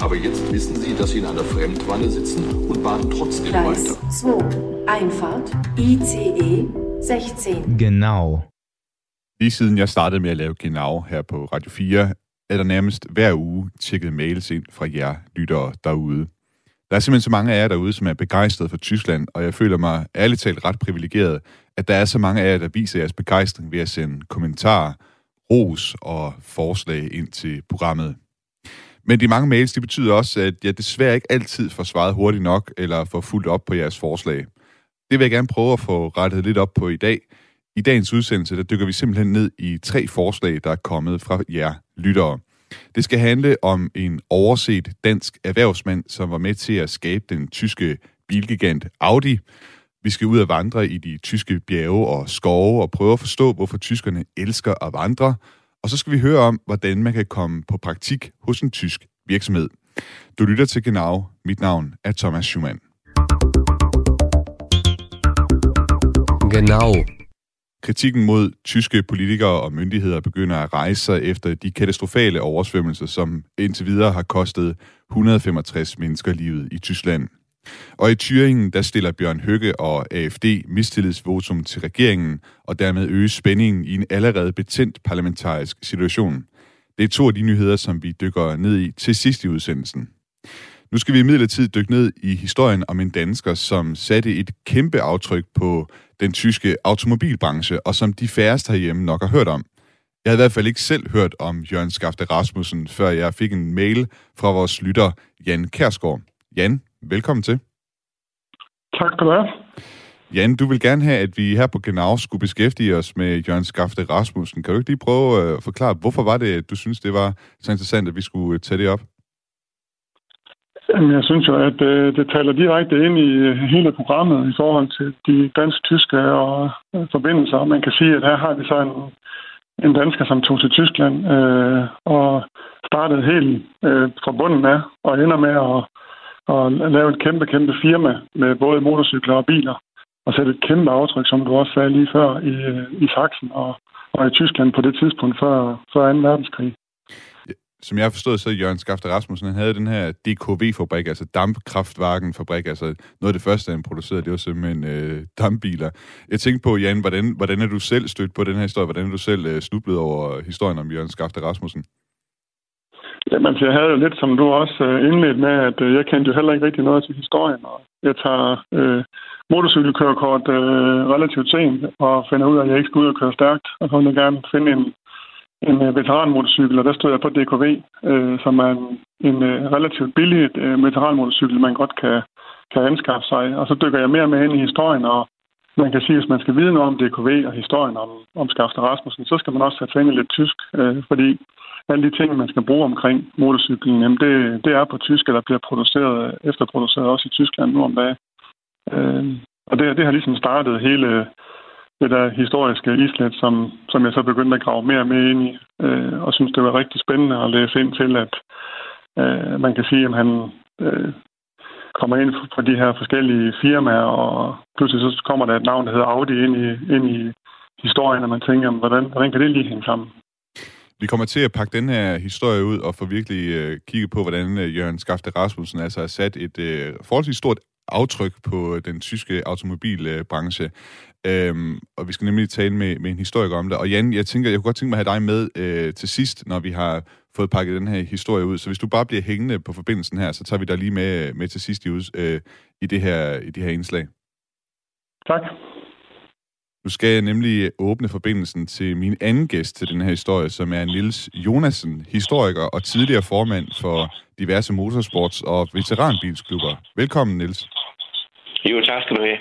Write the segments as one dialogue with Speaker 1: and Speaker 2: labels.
Speaker 1: Aber jetzt wissen Sie, dass Sie in einer Fremdwanne sitzen und bahnen trotzdem
Speaker 2: Gleis
Speaker 1: weiter.
Speaker 2: 2. Einfahrt. ICE 16.
Speaker 3: Genau.
Speaker 4: Lige siden jeg startede med at lave Genau her på Radio 4, er der nærmest hver uge tjekket mails ind fra jer lyttere derude. Der er simpelthen så mange af jer derude, som er begejstrede for Tyskland, og jeg føler mig ærligt talt ret privilegeret, at der er så mange af jer, der viser jeres begejstring ved at sende kommentarer, ros og forslag ind til programmet. Men de mange mails, det betyder også, at jeg desværre ikke altid får svaret hurtigt nok, eller får fuldt op på jeres forslag. Det vil jeg gerne prøve at få rettet lidt op på i dag. I dagens udsendelse, der dykker vi simpelthen ned i tre forslag, der er kommet fra jer lyttere. Det skal handle om en overset dansk erhvervsmand, som var med til at skabe den tyske bilgigant Audi. Vi skal ud og vandre i de tyske bjerge og skove og prøve at forstå, hvorfor tyskerne elsker at vandre. Og så skal vi høre om, hvordan man kan komme på praktik hos en tysk virksomhed. Du lytter til Genau. Mit navn er Thomas Schumann.
Speaker 5: Genau.
Speaker 4: Kritikken mod tyske politikere og myndigheder begynder at rejse sig efter de katastrofale oversvømmelser, som indtil videre har kostet 165 mennesker livet i Tyskland. Og i Thüringen, der stiller Bjørn Høgge og AFD mistillidsvotum til regeringen, og dermed øge spændingen i en allerede betændt parlamentarisk situation. Det er to af de nyheder, som vi dykker ned i til sidst i udsendelsen. Nu skal vi imidlertid dykke ned i historien om en dansker, som satte et kæmpe aftryk på den tyske automobilbranche, og som de færreste herhjemme nok har hørt om. Jeg havde i hvert fald ikke selv hørt om Jørgen Skafte Rasmussen, før jeg fik en mail fra vores lytter Jan Kærsgaard. Jan, velkommen til.
Speaker 6: Tak skal du have.
Speaker 4: Jan, du vil gerne have, at vi her på Genau skulle beskæftige os med Jørgen Skafte Rasmussen. Kan du ikke lige prøve at forklare, hvorfor var det, at du synes, det var så interessant, at vi skulle tage det op?
Speaker 6: Jamen, jeg synes jo, at øh, det taler direkte ind i øh, hele programmet i forhold til de dansk-tyske og øh, forbindelser. Man kan sige, at her har vi så en, en dansker, som tog til Tyskland øh, og startede helt øh, fra bunden af og ender med at, at lave et kæmpe, kæmpe firma med både motorcykler og biler og sætte et kæmpe aftryk, som du også sagde lige før, i, øh, i Sachsen og, og i Tyskland på det tidspunkt før, før 2. verdenskrig
Speaker 4: som jeg har forstået, så Jørgen Skafte Rasmussen, han havde den her DKV-fabrik, altså dampkraftwagen-fabrik, altså noget af det første, han producerede, det var simpelthen øh, dampbiler. Jeg tænkte på, Jan, hvordan, hvordan er du selv stødt på den her historie? Hvordan er du selv øh, snublet over historien om Jørgen Skafte Rasmussen?
Speaker 6: Jamen, jeg havde jo lidt, som du også øh, indledte med, at øh, jeg kendte jo heller ikke rigtig noget til historien, og jeg tager øh, motorcykelkørekort øh, relativt sent, og finder ud af, at jeg ikke skal ud og køre stærkt, og så vil jeg gerne finde en, en øh, veteranmotorcykel, og der stod jeg på DKV, øh, som er en, en relativt billig øh, veteranmotorcykel, man godt kan, kan anskaffe sig. Og så dykker jeg mere med ind i historien, og man kan sige, at hvis man skal vide noget om DKV og historien om, om Skafte Rasmussen, så skal man også have tænkt lidt tysk, øh, fordi alle de ting, man skal bruge omkring motorcyklen, jamen det, det er på tysk, eller bliver produceret, efterproduceret også i Tyskland nu om dagen. Øh, og det, det har ligesom startet hele det der historiske islet, som, som jeg så begyndte at grave mere med ind i, øh, og synes, det var rigtig spændende at læse ind til, at øh, man kan sige, at han øh, kommer ind på de her forskellige firmaer, og pludselig så kommer der et navn, der hedder Audi ind i, ind i historien, og man tænker, hvordan, hvordan kan det lige hænge sammen?
Speaker 4: Vi kommer til at pakke den her historie ud og få virkelig øh, kigget på, hvordan øh, Jørgen Skafte Rasmussen altså har sat et øh, forholdsvis stort aftryk på øh, den tyske automobilbranche. Øhm, og vi skal nemlig tale med, med en historiker om det. Og Jan, jeg tænker, jeg kunne godt tænke mig at have dig med øh, til sidst, når vi har fået pakket den her historie ud. Så hvis du bare bliver hængende på forbindelsen her, så tager vi dig lige med, med til sidst i, øh, i, det her, i det her indslag.
Speaker 6: Tak.
Speaker 4: Nu skal jeg nemlig åbne forbindelsen til min anden gæst til den her historie, som er Nils Jonasen, historiker og tidligere formand for diverse motorsports- og veteranbilsklubber. Velkommen, Nils.
Speaker 7: Jo, tak skal du have.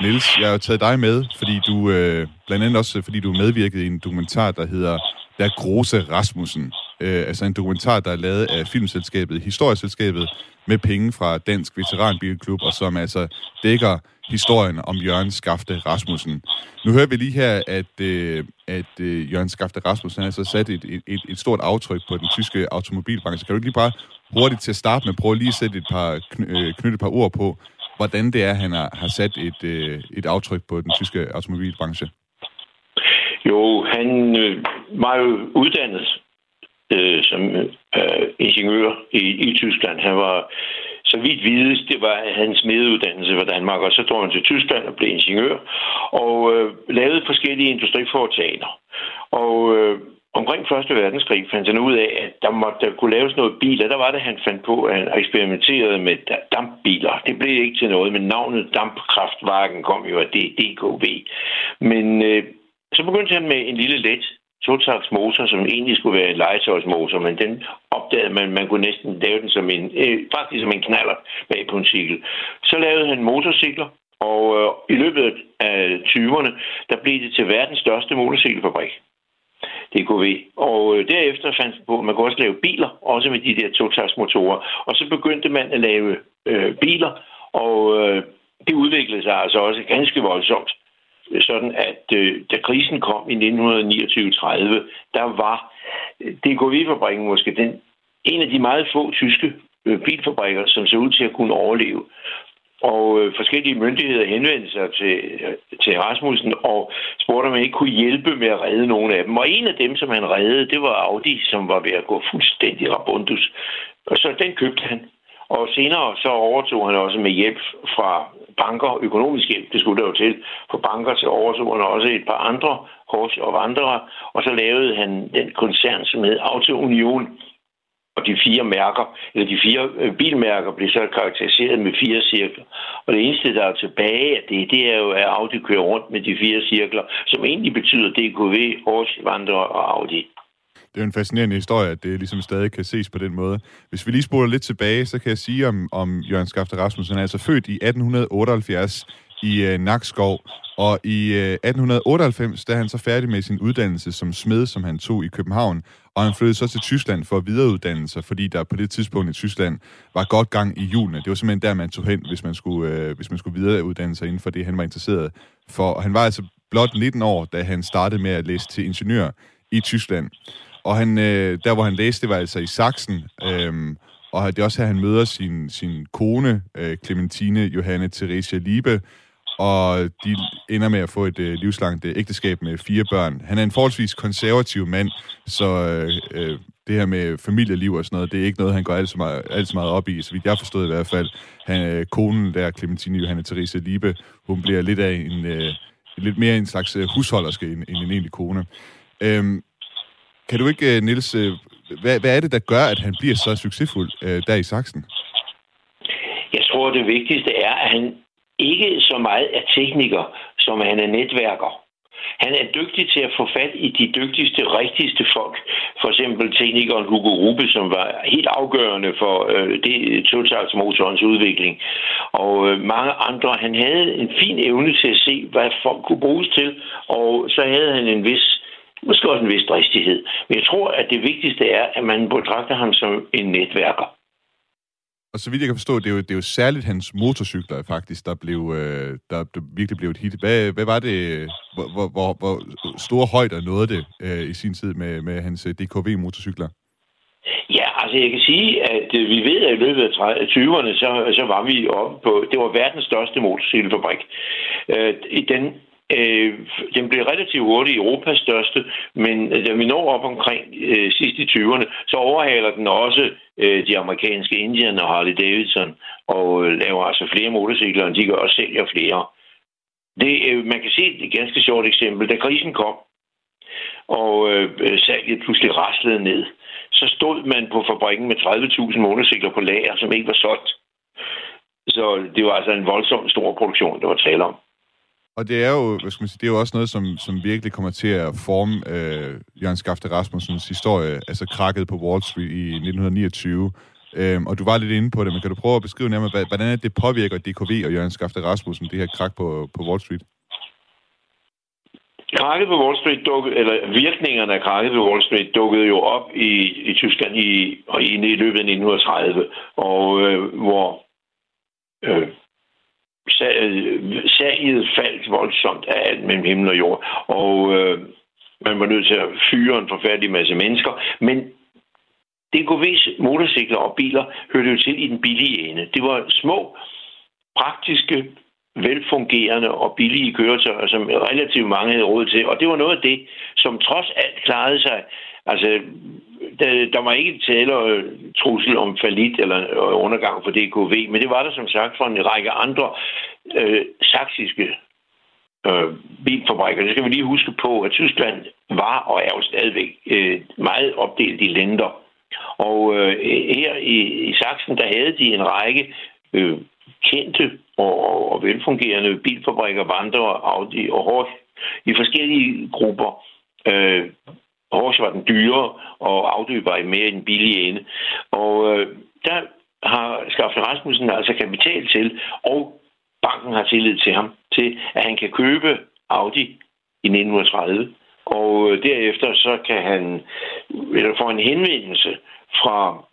Speaker 4: Nils, jeg har taget dig med, fordi du, øh, blandt andet også fordi du medvirkede i en dokumentar, der hedder Der Große Rasmussen øh, altså en dokumentar, der er lavet af filmselskabet, historieselskabet, med penge fra Dansk Veteranbilklub, og som altså dækker historien om Jørgen Skafte Rasmussen. Nu hører vi lige her, at, øh, at øh, Jørgen Skafte Rasmussen har altså sat et, et, et stort aftryk på den tyske automobilbranche. Kan du ikke lige bare hurtigt til at starte med prøve lige at sætte et par, øh, knytte et par ord på, hvordan det er, han har, har sat et, øh, et aftryk på den tyske automobilbranche?
Speaker 7: Jo, han øh, var jo uddannet øh, som øh, ingeniør i, i Tyskland. Han var, så vidt vides, det var hans meduddannelse fra Danmark, og så drog han til Tyskland og blev ingeniør, og øh, lavede forskellige industriforetagender. Og øh, omkring Første Verdenskrig fandt han ud af, at der måtte der kunne laves noget biler. Der var det, han fandt på, at han eksperimenterede med dampbiler. Det blev ikke til noget, men navnet Dampkraftwagen kom jo af DKV. Men øh, så begyndte han med en lille let totaks motor, som egentlig skulle være en legetøjsmotor, men den opdagede man, man kunne næsten lave den som en, øh, faktisk som en knaller bag på en cykel. Så lavede han motorcykler, og øh, i løbet af 20'erne, der blev det til verdens største motorcykelfabrik. DKV. Og øh, derefter fandt man på, at man kunne også lave biler, også med de der totaksmotorer. Og så begyndte man at lave øh, biler, og øh, det udviklede sig altså også ganske voldsomt sådan at øh, da krisen kom i 1929-30, der var øh, DKV-fabrikken måske den, en af de meget få tyske øh, bilfabrikker, som så ud til at kunne overleve. Og øh, forskellige myndigheder henvendte sig til, øh, til Rasmussen og spurgte, om han ikke kunne hjælpe med at redde nogle af dem. Og en af dem, som han reddede, det var Audi, som var ved at gå fuldstændig rabundus. Og så den købte han. Og senere så overtog han også med hjælp fra banker, økonomisk hjælp, det skulle der jo til, på banker til overtog han også et par andre, Horsch og vandrere, og så lavede han den koncern, som hed Auto Union, og de fire mærker, eller de fire øh, bilmærker, blev så karakteriseret med fire cirkler. Og det eneste, der er tilbage af det, det er jo, at Audi kører rundt med de fire cirkler, som egentlig betyder DKV, Horsch, Vandre og Audi
Speaker 4: det er jo en fascinerende historie, at det ligesom stadig kan ses på den måde. Hvis vi lige spoler lidt tilbage, så kan jeg sige om, om Jørgen Skafte Rasmussen. Han er altså født i 1878 i øh, Nakskov, og i øh, 1898 da han så færdig med sin uddannelse som smed, som han tog i København, og han flyttede så til Tyskland for at videreuddanne sig, fordi der på det tidspunkt i Tyskland var godt gang i julene. Det var simpelthen der, man tog hen, hvis man skulle, øh, hvis man skulle videreuddanne sig inden for det, han var interesseret for. Og han var altså blot 19 år, da han startede med at læse til ingeniør i Tyskland. Og han, øh, der, hvor han læste, det var altså i Sachsen. Øh, og det er også her, han møder sin, sin kone, øh, Clementine Johanne Theresia Liebe, og de ender med at få et øh, livslangt øh, ægteskab med fire børn. Han er en forholdsvis konservativ mand, så øh, øh, det her med familieliv og sådan noget, det er ikke noget, han går alt så meget, alt så meget op i, så vidt jeg forstod i hvert fald. Han, øh, konen der, Clementine Johanne Therese Liebe, hun bliver lidt af en, øh, lidt mere en slags øh, husholderske end, end en egentlig kone. Øhm, kan du ikke, øh, Nils, øh, hvad, hvad er det, der gør, at han bliver så succesfuld øh, der i Sachsen?
Speaker 7: Jeg tror, det vigtigste er, at han ikke så meget er tekniker, som han er netværker. Han er dygtig til at få fat i de dygtigste, rigtigste folk. For eksempel teknikeren Hugo Rube, som var helt afgørende for øh, det totalsmotorens udvikling. Og øh, mange andre. Han havde en fin evne til at se, hvad folk kunne bruges til. Og så havde han en vis Måske også en vis dristighed. Men jeg tror, at det vigtigste er, at man betragter ham som en netværker.
Speaker 4: Og så vidt jeg kan forstå, det er jo, det er jo særligt hans motorcykler faktisk, der, blev, øh, der, der virkelig blev et hit. Hvad, hvad var det, hvor, hvor, hvor, hvor store højder nåede det øh, i sin tid med, med hans øh, DKV-motorcykler?
Speaker 7: Ja, altså jeg kan sige, at øh, vi ved, at i løbet af 20'erne, så, så var vi oppe på, det var verdens største motorcykelfabrik. Øh, den Øh, den blev relativt hurtigt Europas største, men øh, da vi når op omkring øh, sidst i 20'erne, så overhaler den også øh, de amerikanske Indian og Harley Davidson, og øh, laver altså flere motorcykler, end de gør og sælger flere. Det, øh, man kan se et ganske sjovt eksempel. Da krisen kom, og øh, salget pludselig raslede ned, så stod man på fabrikken med 30.000 motorcykler på lager, som ikke var solgt. Så det var altså en voldsom stor produktion, der var tale om.
Speaker 4: Og det er jo, hvad skal man sige, det er jo også noget, som, som virkelig kommer til at forme øh, Jørgen Skafte Rasmussens historie, altså krakket på Wall Street i 1929. Øhm, og du var lidt inde på det, men kan du prøve at beskrive nærmere, hvordan det påvirker DKV og Jørgen Skafte Rasmussen, det her krak på, på Wall Street?
Speaker 7: krakket på Wall Street dukkede, eller virkningerne af krakket på Wall Street dukkede jo op i, i Tyskland i, og i, i løbet af 1930, og øh, hvor øh, salget faldt voldsomt af alt mellem himmel og jord, og øh, man var nødt til at fyre en forfærdelig masse mennesker, men DKV's motorcykler og biler hørte jo til i den billige ende. Det var små, praktiske velfungerende og billige køretøjer, som relativt mange havde råd til. Og det var noget af det, som trods alt klarede sig. Altså, der, der var ikke tale om trussel om falit eller øh, undergang for DKV, men det var der som sagt for en række andre øh, saksiske øh, bilfabrikker. Det skal vi lige huske på, at Tyskland var og er jo stadigvæk øh, meget opdelt i lænder. Og øh, her i, i Sachsen, der havde de en række øh, kendte og, og velfungerende bilfabrikker, Vandre, Audi og Horch i forskellige grupper. Øh, Horch var den dyre, og Audi var i mere end billig ende. Og øh, der har Skafte Rasmussen altså kapital til, og banken har tillid til ham, til at han kan købe Audi i 1930. Og øh, derefter så kan han eller få en henvendelse fra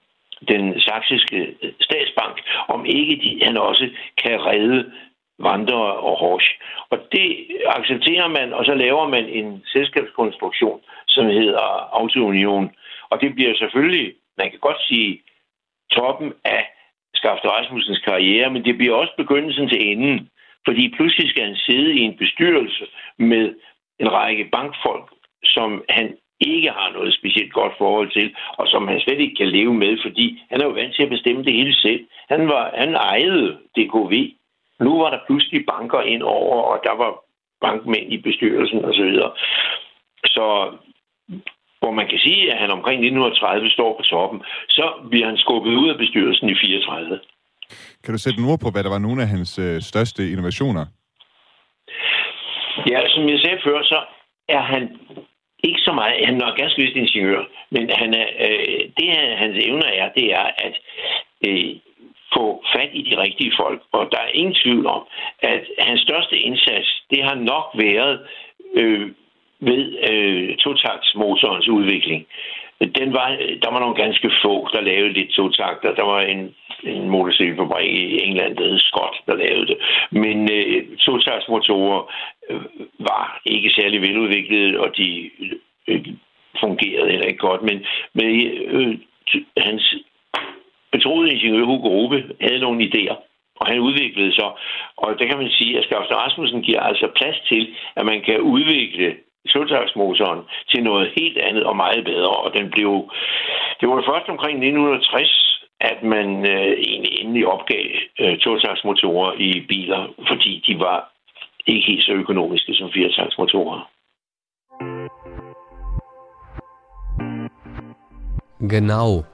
Speaker 7: den saksiske statsbank, om ikke de, han også kan redde Vandre og Horsch. Og det accepterer man, og så laver man en selskabskonstruktion, som hedder Autounion. Og det bliver selvfølgelig, man kan godt sige, toppen af Skafte Rasmussens karriere, men det bliver også begyndelsen til enden. Fordi pludselig skal han sidde i en bestyrelse med en række bankfolk, som han ikke har noget specielt godt forhold til, og som han slet ikke kan leve med, fordi han er jo vant til at bestemme det hele selv. Han, var, han ejede DKV. Nu var der pludselig banker ind over, og der var bankmænd i bestyrelsen osv. Så, så hvor man kan sige, at han omkring 1930 står på toppen, så bliver han skubbet ud af bestyrelsen i 34.
Speaker 4: Kan du sætte en ord på, hvad der var nogle af hans øh, største innovationer?
Speaker 7: Ja, som jeg sagde før, så er han ikke så meget. Han er ganske vist ingeniør, men han er, øh, det, hans evner er, det er at øh, få fat i de rigtige folk. Og der er ingen tvivl om, at hans største indsats, det har nok været øh, ved øh, totaktsmotorens udvikling. Den var, der var nogle ganske få, der lavede lidt totakter. Der var en, en motorcykelfabrik i England, der hed Scott, der lavede det. Men øh, totaktsmotorer øh, var ikke særlig veludviklede, og de øh, fungerede heller ikke godt. Men med øh, hans betroede ingeniør Hugo Rube havde nogle idéer, og han udviklede så. Og der kan man sige, at Skafte Rasmussen giver altså plads til, at man kan udvikle soltagsmotoren til noget helt andet og meget bedre. Og den blev, det var først omkring 1960, at man øh, egentlig endelig opgav øh, totaksmotorer i biler, fordi de var ikke helt så økonomiske som firetaksmotorer.
Speaker 5: Genau.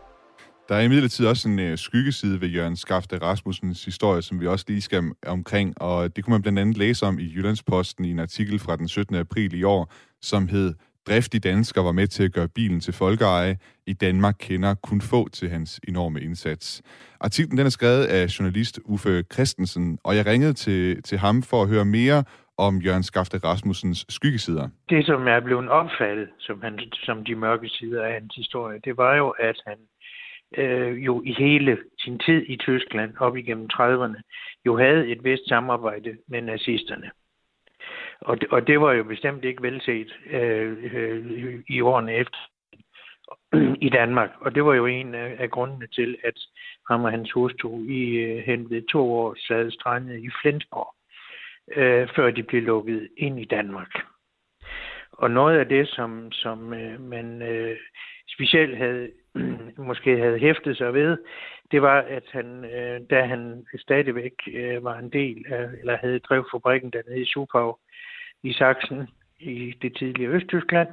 Speaker 4: Der er imidlertid også en øh, skyggeside ved Jørgen Skafte Rasmussens historie, som vi også lige skal omkring, og det kunne man blandt andet læse om i Jyllandsposten i en artikel fra den 17. april i år, som hed Driftige dansker var med til at gøre bilen til folkeeje. I Danmark kender kun få til hans enorme indsats. Artiklen den er skrevet af journalist Uffe Christensen, og jeg ringede til, til ham for at høre mere om Jørgen Skafte Rasmussens skyggesider.
Speaker 3: Det, som er blevet opfattet som, han, som de mørke sider af hans historie, det var jo, at han øh, jo i hele sin tid i Tyskland op igennem 30'erne jo havde et vist samarbejde med nazisterne. Og det, og det var jo bestemt ikke velset øh, øh, i årene efter i Danmark. Og det var jo en af, af grundene til, at ham og hans hustru i øh, hen ved to år sad strandet i Flensborg, øh, før de blev lukket ind i Danmark. Og noget af det, som, som øh, man øh, specielt havde måske havde hæftet sig ved, det var, at han, øh, da han stadigvæk øh, var en del af, eller havde drevet fabrikken dernede i Supau i Sachsen, i det tidlige Østtyskland,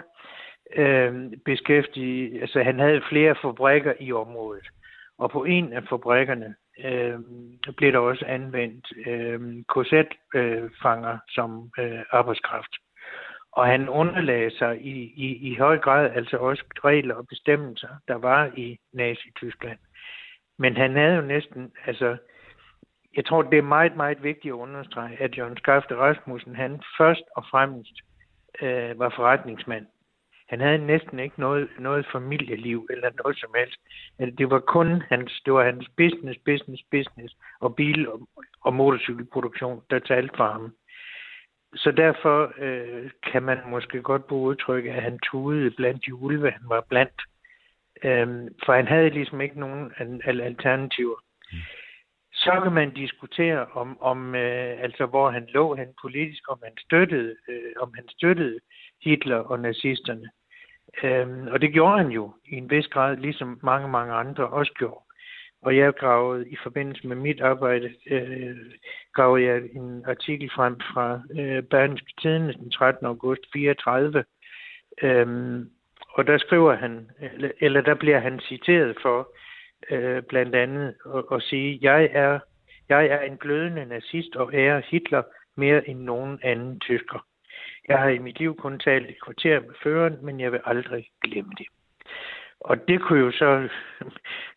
Speaker 3: øh, beskæftigede, altså han havde flere fabrikker i området. Og på en af fabrikkerne øh, blev der også anvendt øh, korsetfanger øh, som øh, arbejdskraft. Og han underlagde sig i, i, i høj grad altså også regler og bestemmelser, der var i Nazi-Tyskland. Men han havde jo næsten, altså, jeg tror, det er meget, meget vigtigt at understrege, at Jørgen Skafte Rasmussen, han først og fremmest øh, var forretningsmand. Han havde næsten ikke noget, noget familieliv eller noget som helst. Altså, det var kun hans, det var hans business, business, business og bil- og, og motorcykelproduktion, der talte for ham. Så derfor øh, kan man måske godt bruge udtryk, at han tudede blandt de ulve, han var blandt. Øhm, for han havde ligesom ikke nogen alternativer. Mm. Så kan man diskutere om, om øh, altså hvor han lå han politisk, om han støttede, øh, om han støttede Hitler og nazisterne. Øhm, og det gjorde han jo i en vis grad, ligesom mange, mange andre også gjorde. Og jeg gravede i forbindelse med mit arbejde, øh, gravede jeg en artikel frem fra øh, Berlingske Tidene den 13. august 34. Øhm, og der skriver han, eller, eller der bliver han citeret for øh, blandt andet at, at sige, jeg er, jeg er en glødende nazist og ærer Hitler mere end nogen anden tysker. Jeg har i mit liv kun talt et kvarter med føreren, men jeg vil aldrig glemme det. Og det kunne jo så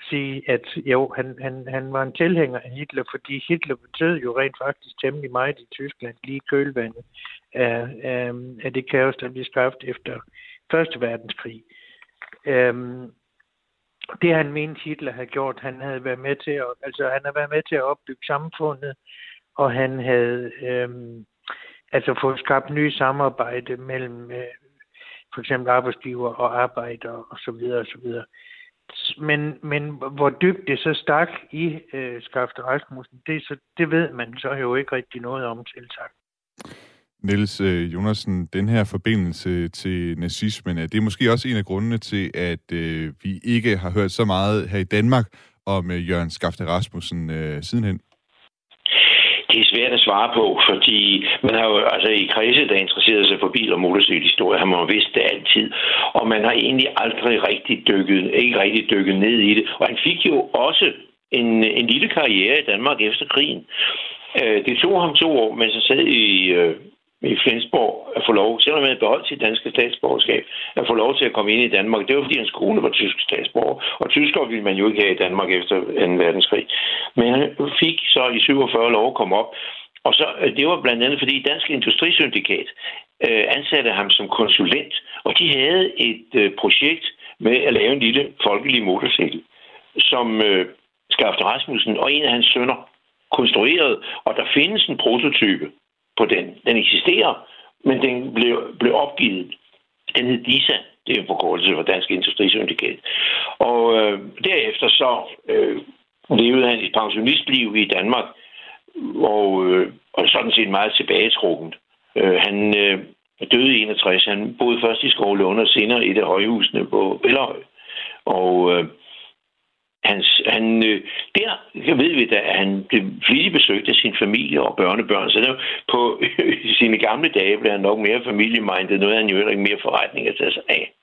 Speaker 3: sige, at jo, han, han, han var en tilhænger af Hitler, fordi Hitler betød jo rent faktisk temmelig meget i Tyskland, lige kølvandet af, af, af det kaos, der blev skabt efter Første Verdenskrig. Øhm, det han mente Hitler havde gjort, han havde været med til at, altså han havde været med til at opbygge samfundet, og han havde øhm, altså fået skabt nye samarbejde mellem øh, for eksempel arbejdsgiver og arbejder og så videre og så videre. Men, men hvor dybt det så stak i øh, Skafte Rasmussen, det, så, det ved man så jo ikke rigtig noget om til sagt.
Speaker 4: Niels øh, Jonasen, den her forbindelse til nazismen, er det måske også en af grundene til, at øh, vi ikke har hørt så meget her i Danmark om øh, Jørgen Skafte Rasmussen øh, sidenhen?
Speaker 7: Det er svært at svare på, fordi man har jo altså i kredse, der interesseret sig for bil- og motorcykelhistorie, har man vidst det altid. Og man har egentlig aldrig rigtig dykket, ikke rigtig dykket ned i det. Og han fik jo også en, en lille karriere i Danmark efter krigen. Øh, det tog ham to år, men så sad i, øh, i Flensborg at få lov, selvom han havde beholdt sit danske statsborgerskab, at få lov til at komme ind i Danmark. Det var fordi hans kone var tysk statsborger, og tyskere ville man jo ikke have i Danmark efter 2. verdenskrig. Men han fik så i 47 lov at komme op, og så, øh, det var blandt andet, fordi Dansk Industrisyndikat øh, ansatte ham som konsulent, og de havde et øh, projekt med at lave en lille folkelig motorcykel, som øh, Skafte Rasmussen og en af hans sønner konstruerede, og der findes en prototype på den. Den eksisterer, men den blev, blev opgivet. Den hed DISA, det er en forkortelse for Dansk Industrisyndikat. Og øh, derefter så øh, levede han et pensionistliv i Danmark, og, øh, og sådan set meget tilbagetrukkent. Øh, han øh, døde i 61. Han boede først i Skovlund og senere i det højhusene på Bellerhøj. Og øh, hans, han, øh, der ved vi da, at han blev flittigt besøgt af sin familie og børnebørn. Så der, på øh, sine gamle dage blev han nok mere familiemindet. Noget han jo ikke mere forretning at tage sig af.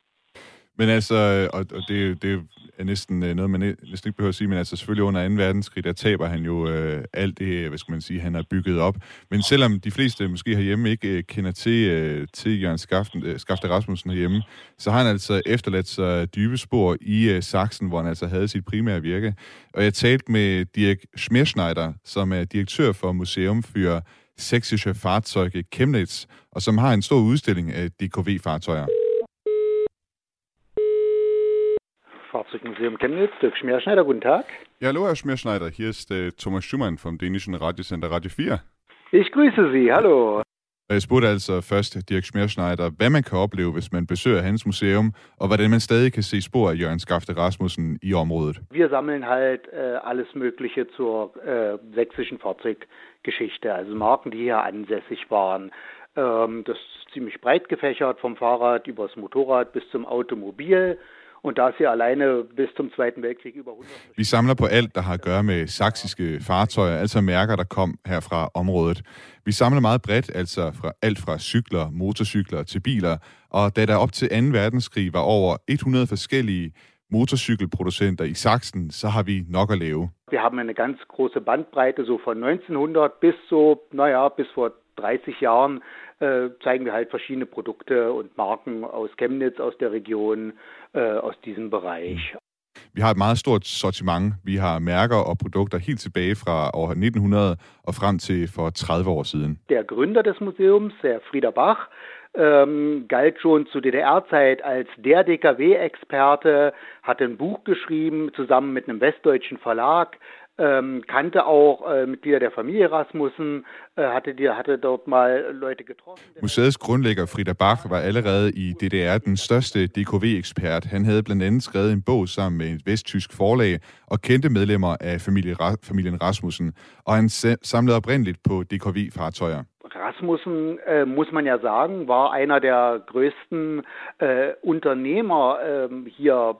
Speaker 4: Men altså, øh, og, og det, det er næsten øh, noget, man næsten ikke behøver at sige, men altså selvfølgelig under 2. verdenskrig, der taber han jo øh, alt det, hvad skal man sige, han har bygget op. Men selvom de fleste måske herhjemme ikke øh, kender til, øh, til Jørgen Skaften, øh, Skafte Rasmussen herhjemme, så har han altså efterladt sig dybe spor i øh, Sachsen, hvor han altså havde sit primære virke. Og jeg talte med Dirk Schmerschneider, som er direktør for Museum for Sächsische Fahrzeuge Chemnitz, og som har en stor udstilling af DKV-fartøjer.
Speaker 5: Fahrzeugmuseum Chemnitz, Dirk Schmerschneider, guten Tag.
Speaker 4: Ja, hallo Herr Schmerschneider, hier ist äh, Thomas Schumann vom dänischen Radiosender Radio 4.
Speaker 5: Ich grüße Sie, hallo.
Speaker 4: Jeg spurgte altså først Dirk Schmerschneider, hvad man kan opleve, hvis man besøger hans museum, og hvordan man stadig kan se spor af Jørgen Skafte Rasmussen i området.
Speaker 5: Wir sammeln halt äh, alles Mögliche zur äh, sächsischen Fahrzeuggeschichte, also Marken, die hier ansässig waren. Ähm, das ist ziemlich breit gefächert, vom Fahrrad übers Motorrad bis zum Automobil. Und da sie alleine bis zum Zweiten Weltkrieg über 100...
Speaker 4: Vi samler på alt, der har at gøre med saksiske fartøjer, altså mærker, der kom her fra området. Vi samler meget bredt, altså fra alt fra cykler, motorcykler til biler, og da der op til 2. verdenskrig var over 100 forskellige motorcykelproducenter i Sachsen, så har vi nok at lave.
Speaker 5: Wir haben eine ganz große Bandbreite, so von 1900 bis so, naja, bis vor 30 Jahren äh, zeigen wir halt verschiedene Produkte und Marken aus Chemnitz, aus der Region, äh, aus diesem Bereich.
Speaker 4: Vi har et meget stort sortiment. Vi har mærker og produkter helt tilbage fra år 1900 og frem til for 30 år siden.
Speaker 5: Der Gründer des Museums, Herr Frieder Bach, ähm, galt schon zu DDR-Zeit als der DKW-Experte, hat ein Buch geschrieben zusammen mit einem westdeutschen Verlag, ähm, kannte auch äh, Mitglieder der Familie Rasmussen, äh, hatte, die, hatte dort mal Leute getroffen.
Speaker 4: Museets grundlægger Frida Bach var allerede i DDR den største DKV-ekspert. Han havde blandt andet skrevet en bog sammen med et vesttysk forlag og kendte medlemmer af familie, familien Rasmussen, og han samlede oprindeligt på DKV-fartøjer.
Speaker 5: Rasmussen, äh, muss man ja sagen, war einer der größten äh, Unternehmer äh, hier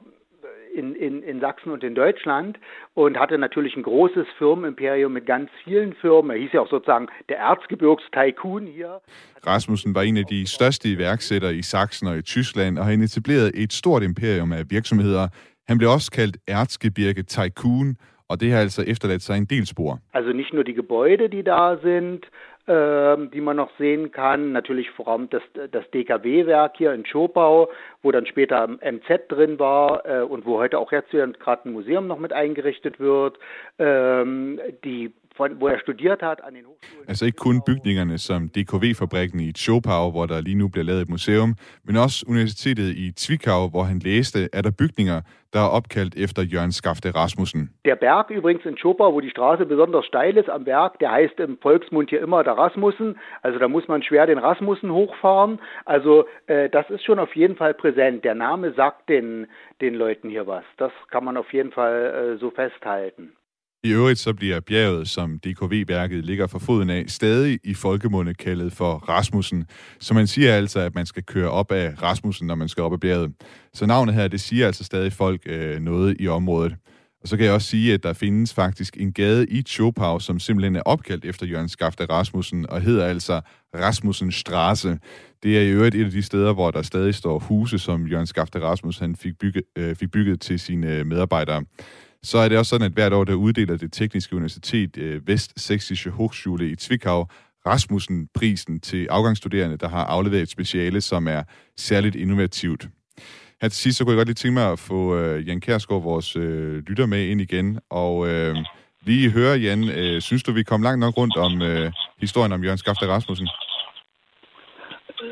Speaker 5: in, in, in Sachsen und in Deutschland und hatte natürlich ein großes Firmenimperium mit ganz vielen Firmen. Er hieß ja auch sozusagen der Erzgebirgstycoon hier.
Speaker 4: Rasmussen var en af de største iværksættere i Sachsen og i Tyskland, og han etablerede et stort imperium af virksomheder. Han blev også kaldt Erzgebirge Tycoon, og det har altså efterladt sig en del spor.
Speaker 5: Also nicht nur die Gebäude, die da sind, die man noch sehen kann. Natürlich vor allem das, das DKW-Werk hier in Schopau, wo dann später MZ drin war äh, und wo heute auch jetzt gerade ein Museum noch mit eingerichtet wird. Ähm, die hvor jeg studeret hat an den Hochschulen.
Speaker 4: Altså ikke kun bygningerne som DKV-fabrikken i Tjopau, hvor der lige nu bliver lavet et museum, men også universitetet i Zwickau, hvor han læste, er der bygninger, der er opkaldt efter Jørgen Skafte Rasmussen.
Speaker 5: Der Berg übrigens in Schopau, wo die Straße besonders steil ist am Berg, der heißt im Volksmund hier immer der Rasmussen. Also da muss man schwer den Rasmussen hochfahren. Also äh, das ist schon auf jeden Fall präsent. Der Name sagt den, den Leuten hier was. Das kann man auf jeden Fall äh, so festhalten.
Speaker 4: I øvrigt så bliver bjerget, som DKV-værket ligger for foden af, stadig i folkemunde kaldet for Rasmussen. Så man siger altså, at man skal køre op af Rasmussen, når man skal op ad bjerget. Så navnet her, det siger altså stadig folk øh, noget i området. Og så kan jeg også sige, at der findes faktisk en gade i Chopau, som simpelthen er opkaldt efter Jørgen Skafte Rasmussen, og hedder altså Rasmussen Strasse. Det er i øvrigt et af de steder, hvor der stadig står huse, som Jørgen Skafte Rasmussen han fik, bygget, øh, fik bygget til sine øh, medarbejdere så er det også sådan, at hvert år, der uddeler det tekniske universitet øh, Vestsächsische Hochschule i Zwickau Rasmussen-prisen til afgangsstuderende, der har afleveret et speciale, som er særligt innovativt. Her til sidst, så kunne jeg godt lige tænke mig at få øh, Jan Kærsgaard, vores øh, lytter, med ind igen. Og øh, lige høre, Jan, øh, synes du, vi kom langt nok rundt om øh, historien om Jørgen Skafte Rasmussen?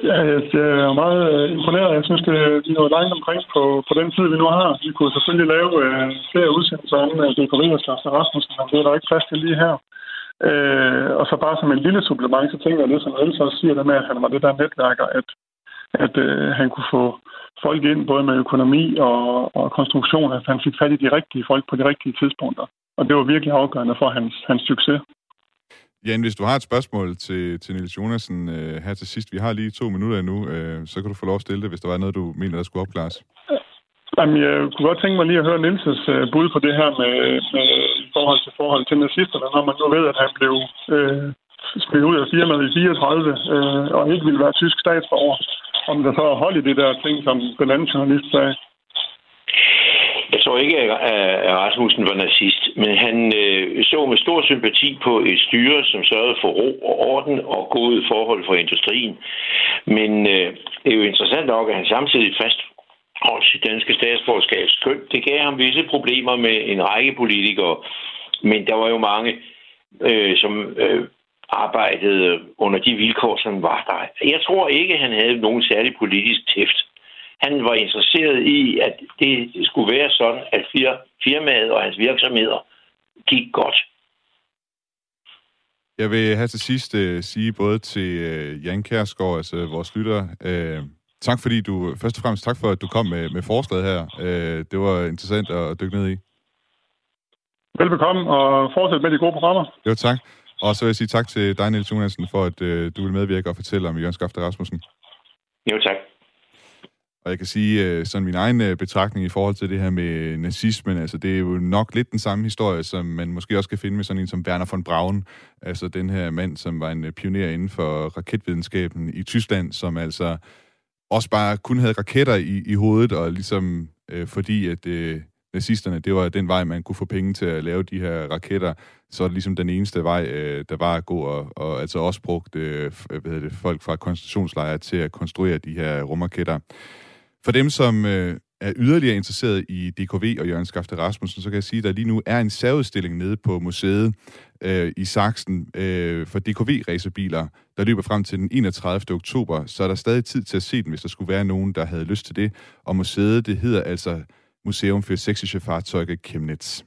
Speaker 6: Ja, jeg er meget øh, imponeret. Jeg synes, det er noget langt omkring på, på den tid, vi nu har. Vi kunne selvfølgelig lave øh, flere udsendelser om øh, DKV og Slagter Rasmussen, men det er der ikke plads til lige her. Øh, og så bare som en lille supplement, så tænker jeg det, som Else også siger, det med, at han var det der netværker, at, at øh, han kunne få folk ind, både med økonomi og, og konstruktion, at han fik fat i de rigtige folk på de rigtige tidspunkter. Og det var virkelig afgørende for hans, hans succes.
Speaker 4: Jan, hvis du har et spørgsmål til, til Niels Jonasen øh, her til sidst, vi har lige to minutter endnu, øh, så kan du få lov at stille det, hvis der var noget, du mener, der skulle opklares.
Speaker 6: Jamen, jeg kunne godt tænke mig lige at høre Nils' øh, bud på det her med, med forhold til forhold til nazisterne, når man nu ved, at han blev øh, smidt ud af firmaet i 34 øh, og ikke ville være tysk statsborger. Om der så er hold i det der ting, som den anden journalist sagde.
Speaker 7: Jeg tror ikke, at Rasmussen var nazist, men han øh, så med stor sympati på et styre, som sørgede for ro og orden og gode forhold for industrien. Men øh, det er jo interessant nok, at han samtidig fastholdt sit danske statsborgerskab. Det gav ham visse problemer med en række politikere, men der var jo mange, øh, som øh, arbejdede under de vilkår, som var der. Jeg tror ikke, han havde nogen særlig politisk tæft han var interesseret i, at det skulle være sådan, at firmaet og hans virksomheder gik godt.
Speaker 4: Jeg vil have til sidst uh, sige både til uh, Jan Kærsgaard, altså vores lytter, uh, tak fordi du, først og fremmest tak for, at du kom med, med forslaget her. Uh, det var interessant at dykke ned i.
Speaker 6: Velbekomme, og fortsæt med de gode programmer.
Speaker 4: Jo, tak. Og så vil jeg sige tak til dig, Niels Jonasen, for at uh, du vil medvirke og fortælle om Jørgen Skafte Rasmussen.
Speaker 7: Jo, tak.
Speaker 4: Og jeg kan sige, øh, sådan min egen øh, betragtning i forhold til det her med nazismen, altså det er jo nok lidt den samme historie, som man måske også kan finde med sådan en som Werner von Braun, altså den her mand, som var en øh, pioner inden for raketvidenskaben i Tyskland, som altså også bare kun havde raketter i, i hovedet, og ligesom øh, fordi at øh, nazisterne, det var den vej, man kunne få penge til at lave de her raketter, så er det ligesom den eneste vej, øh, der var at gå, og, og altså også brugt øh, hvad hedder det, folk fra koncentrationslejre til at konstruere de her rumraketter. For dem, som øh, er yderligere interesseret i DKV og Jørgen Skafte Rasmussen, så kan jeg sige, at der lige nu er en særudstilling nede på museet øh, i Saxen øh, for DKV-racerbiler, der løber frem til den 31. oktober, så er der stadig tid til at se den, hvis der skulle være nogen, der havde lyst til det. Og museet, det hedder altså Museum für Sächsische Fahrzeuge Chemnitz.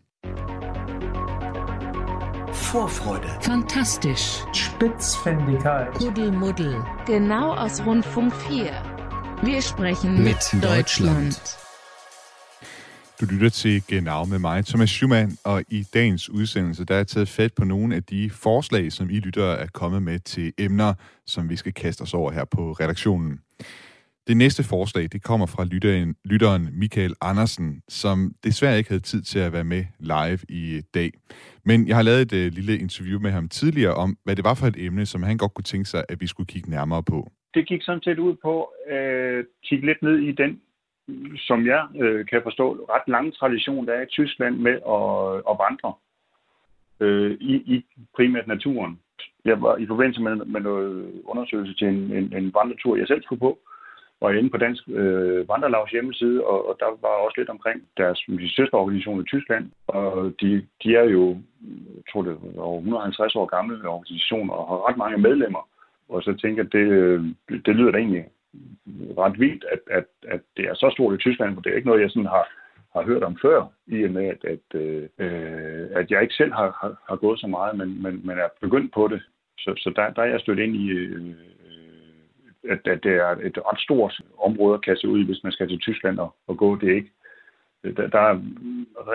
Speaker 8: Vorfreude.
Speaker 9: Fantastisch.
Speaker 8: Spitzfindigkeit.
Speaker 9: Kuddelmuddel. Genau aus Rundfunk 4. Wir sprechen
Speaker 8: Mit Deutschland.
Speaker 4: Du lytter til Genau med mig, Thomas Schumann, og i dagens udsendelse, der er jeg taget fat på nogle af de forslag, som I lyttere er kommet med til emner, som vi skal kaste os over her på redaktionen. Det næste forslag, det kommer fra lytteren, lytteren Michael Andersen, som desværre ikke havde tid til at være med live i dag. Men jeg har lavet et uh, lille interview med ham tidligere om, hvad det var for et emne, som han godt kunne tænke sig, at vi skulle kigge nærmere på.
Speaker 10: Det gik sådan set ud på at kigge lidt ned i den, som jeg øh, kan forstå, ret lange tradition, der er i Tyskland med at, at vandre øh, i, i primært naturen. Jeg var i forbindelse med, med noget undersøgelse til en, en, en vandretur, jeg selv skulle på, var inde på Dansk øh, Vandrelavs hjemmeside, og, og der var også lidt omkring deres de søsterorganisation i Tyskland. Og de, de er jo, jeg tror det er over 150 år gamle organisationer og har ret mange medlemmer. Og så tænker jeg, at det, øh, det lyder da egentlig ret vildt, at, at, at det er så stort i Tyskland, for det er ikke noget, jeg sådan har, har hørt om før, i og med, at, at, øh, øh, at jeg ikke selv har, har, har gået så meget, men, men, men er begyndt på det. Så, så der, der er jeg stødt ind i, øh, at, at det er et ret stort område at kaste ud i, hvis man skal til Tyskland og, og gå. Det er ikke. Der, der er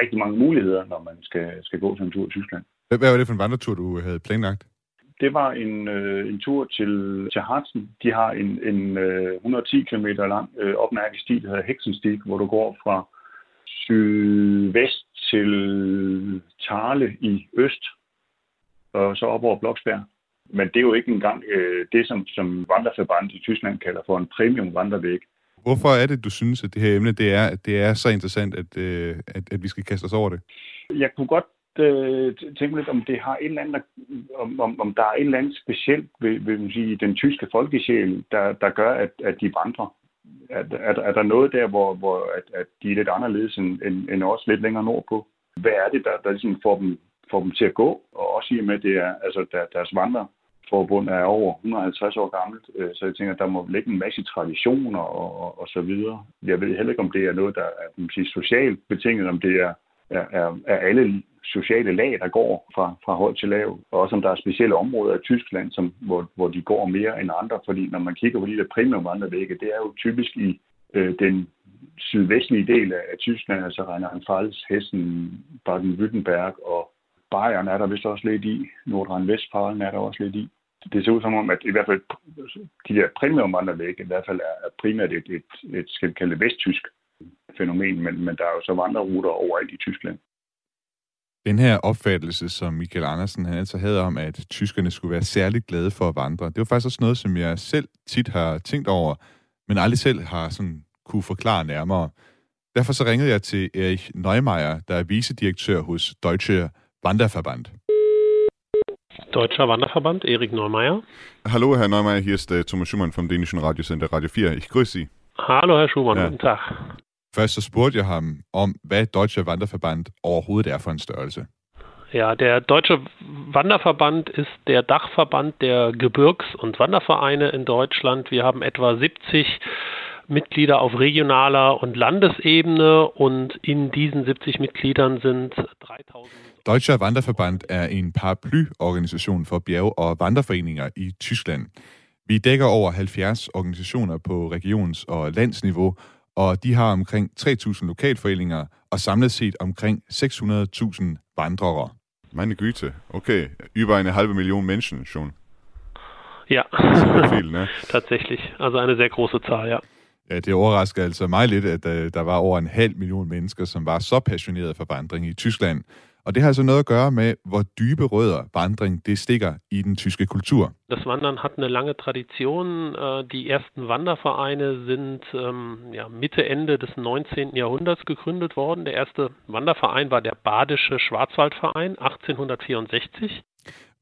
Speaker 10: rigtig mange muligheder, når man skal, skal gå til en tur i Tyskland.
Speaker 4: Hvad var det for en vandretur, du havde planlagt?
Speaker 10: Det var en, øh, en tur til, til Harzen. De har en, en øh, 110 km lang øh, opmærket sti, der hedder Heksenstig, hvor du går fra sydvest til Tarle i øst, og så op over Bloksberg. Men det er jo ikke engang øh, det, som, som Wanderverband i Tyskland kalder for en premium vandrevæg.
Speaker 4: Hvorfor er det, du synes, at det her emne det er, at det er så interessant, at, øh, at, at vi skal kaste os over det?
Speaker 10: Jeg kunne godt øh, tænke lidt, om det har en eller anden, om, om, om der er en eller anden specielt ved, ved man sige, den tyske folkesjæl, der, der gør, at, at de vandrer. Er, er, er der noget der, hvor, hvor at, at de er lidt anderledes end, end, end også lidt længere nordpå? Hvad er det, der, der ligesom får dem, får dem til at gå? Og også i og med, at det er, altså, der, deres vandrer forbund er over 150 år gammelt, øh, så jeg tænker, at der må ligge en masse traditioner og, og, og så videre. Jeg ved heller ikke, om det er noget, der er man siger, socialt betinget, om det er, er, er, er alle sociale lag, der går fra, fra højt til lav, og også om der er specielle områder i Tyskland, som, hvor, hvor de går mere end andre, fordi når man kigger på de der premium det er jo typisk i øh, den sydvestlige del af, af Tyskland, altså Rheinland-Pfalz, Hessen, Baden-Württemberg og Bayern er der vist også lidt i. Nordrhein-Westfalen er der også lidt i det ser ud som om, at i hvert fald de der premiumvandrervægge i hvert fald er primært et, et, et skal vi kalde det vesttysk fænomen, men, men der er jo så vandreruter over i Tyskland.
Speaker 4: Den her opfattelse, som Michael Andersen han altså havde om, at tyskerne skulle være særligt glade for at vandre, det var faktisk også noget, som jeg selv tit har tænkt over, men aldrig selv har sådan kunne forklare nærmere. Derfor så ringede jeg til Erich Neumeier, der er vicedirektør hos Deutsche Wanderverband.
Speaker 11: Deutscher Wanderverband, Erik Neumeier.
Speaker 12: Hallo, Herr Neumeier, hier ist äh, Thomas Schumann vom dänischen Radiosender Radio 4. Ich grüße Sie.
Speaker 11: Hallo, Herr Schumann,
Speaker 4: Ja.
Speaker 11: guten Tag.
Speaker 4: Først så spurgte jeg ham om, hvad Deutsche Wanderverband overhovedet er for en størrelse.
Speaker 11: Ja, der Deutsche Wanderverband ist der Dachverband der Gebirgs- und Wandervereine in Deutschland. Wir haben etwa 70 Mitglieder auf regionaler und Landesebene und in diesen 70 Mitgliedern sind 3000
Speaker 4: Deutscher Wanderverband er en paraplyorganisation for bjerg- og vandreforeninger i Tyskland. Vi dækker over 70 organisationer på regions- og landsniveau, og de har omkring 3.000 lokalforeninger og samlet set omkring 600.000 vandrere.
Speaker 12: Meine Güte, okay, über eine halbe Million Menschen schon.
Speaker 11: Ja,
Speaker 12: viel, ne?
Speaker 11: tatsächlich. Also eine sehr große Zahl, ja.
Speaker 4: Ja, det overrasker altså mig lidt, at øh, der var over en halv million mennesker, som var så passionerede for vandring i Tyskland. Og det har altså noget at gøre med, hvor dybe rødder vandring det stikker i den tyske kultur.
Speaker 11: Das Wandern hat eine lange Tradition. Äh, Die ersten Wandervereine sind ähm, ja, Mitte, Ende des 19. Jahrhunderts gegründet worden. Der erste Wanderverein war der Badische Schwarzwaldverein 1864.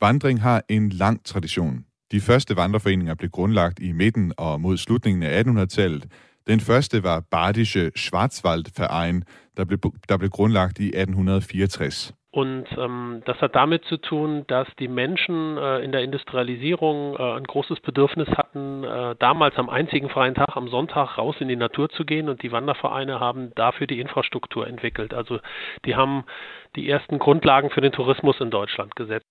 Speaker 4: Vandring har en lang tradition. De første vandreforeninger blev grundlagt i midten og mod slutningen af 1800-tallet. Den første var Badische Schwarzwaldverein, der blev, der blev grundlagt i 1864.
Speaker 11: Und ähm, das hat damit zu tun, dass die Menschen äh, in der Industrialisierung äh, ein großes Bedürfnis hatten, äh, damals am einzigen freien Tag am Sonntag raus in die Natur zu gehen und die Wandervereine haben dafür die Infrastruktur entwickelt. Also die haben die ersten Grundlagen für den Tourismus in Deutschland gesetzt.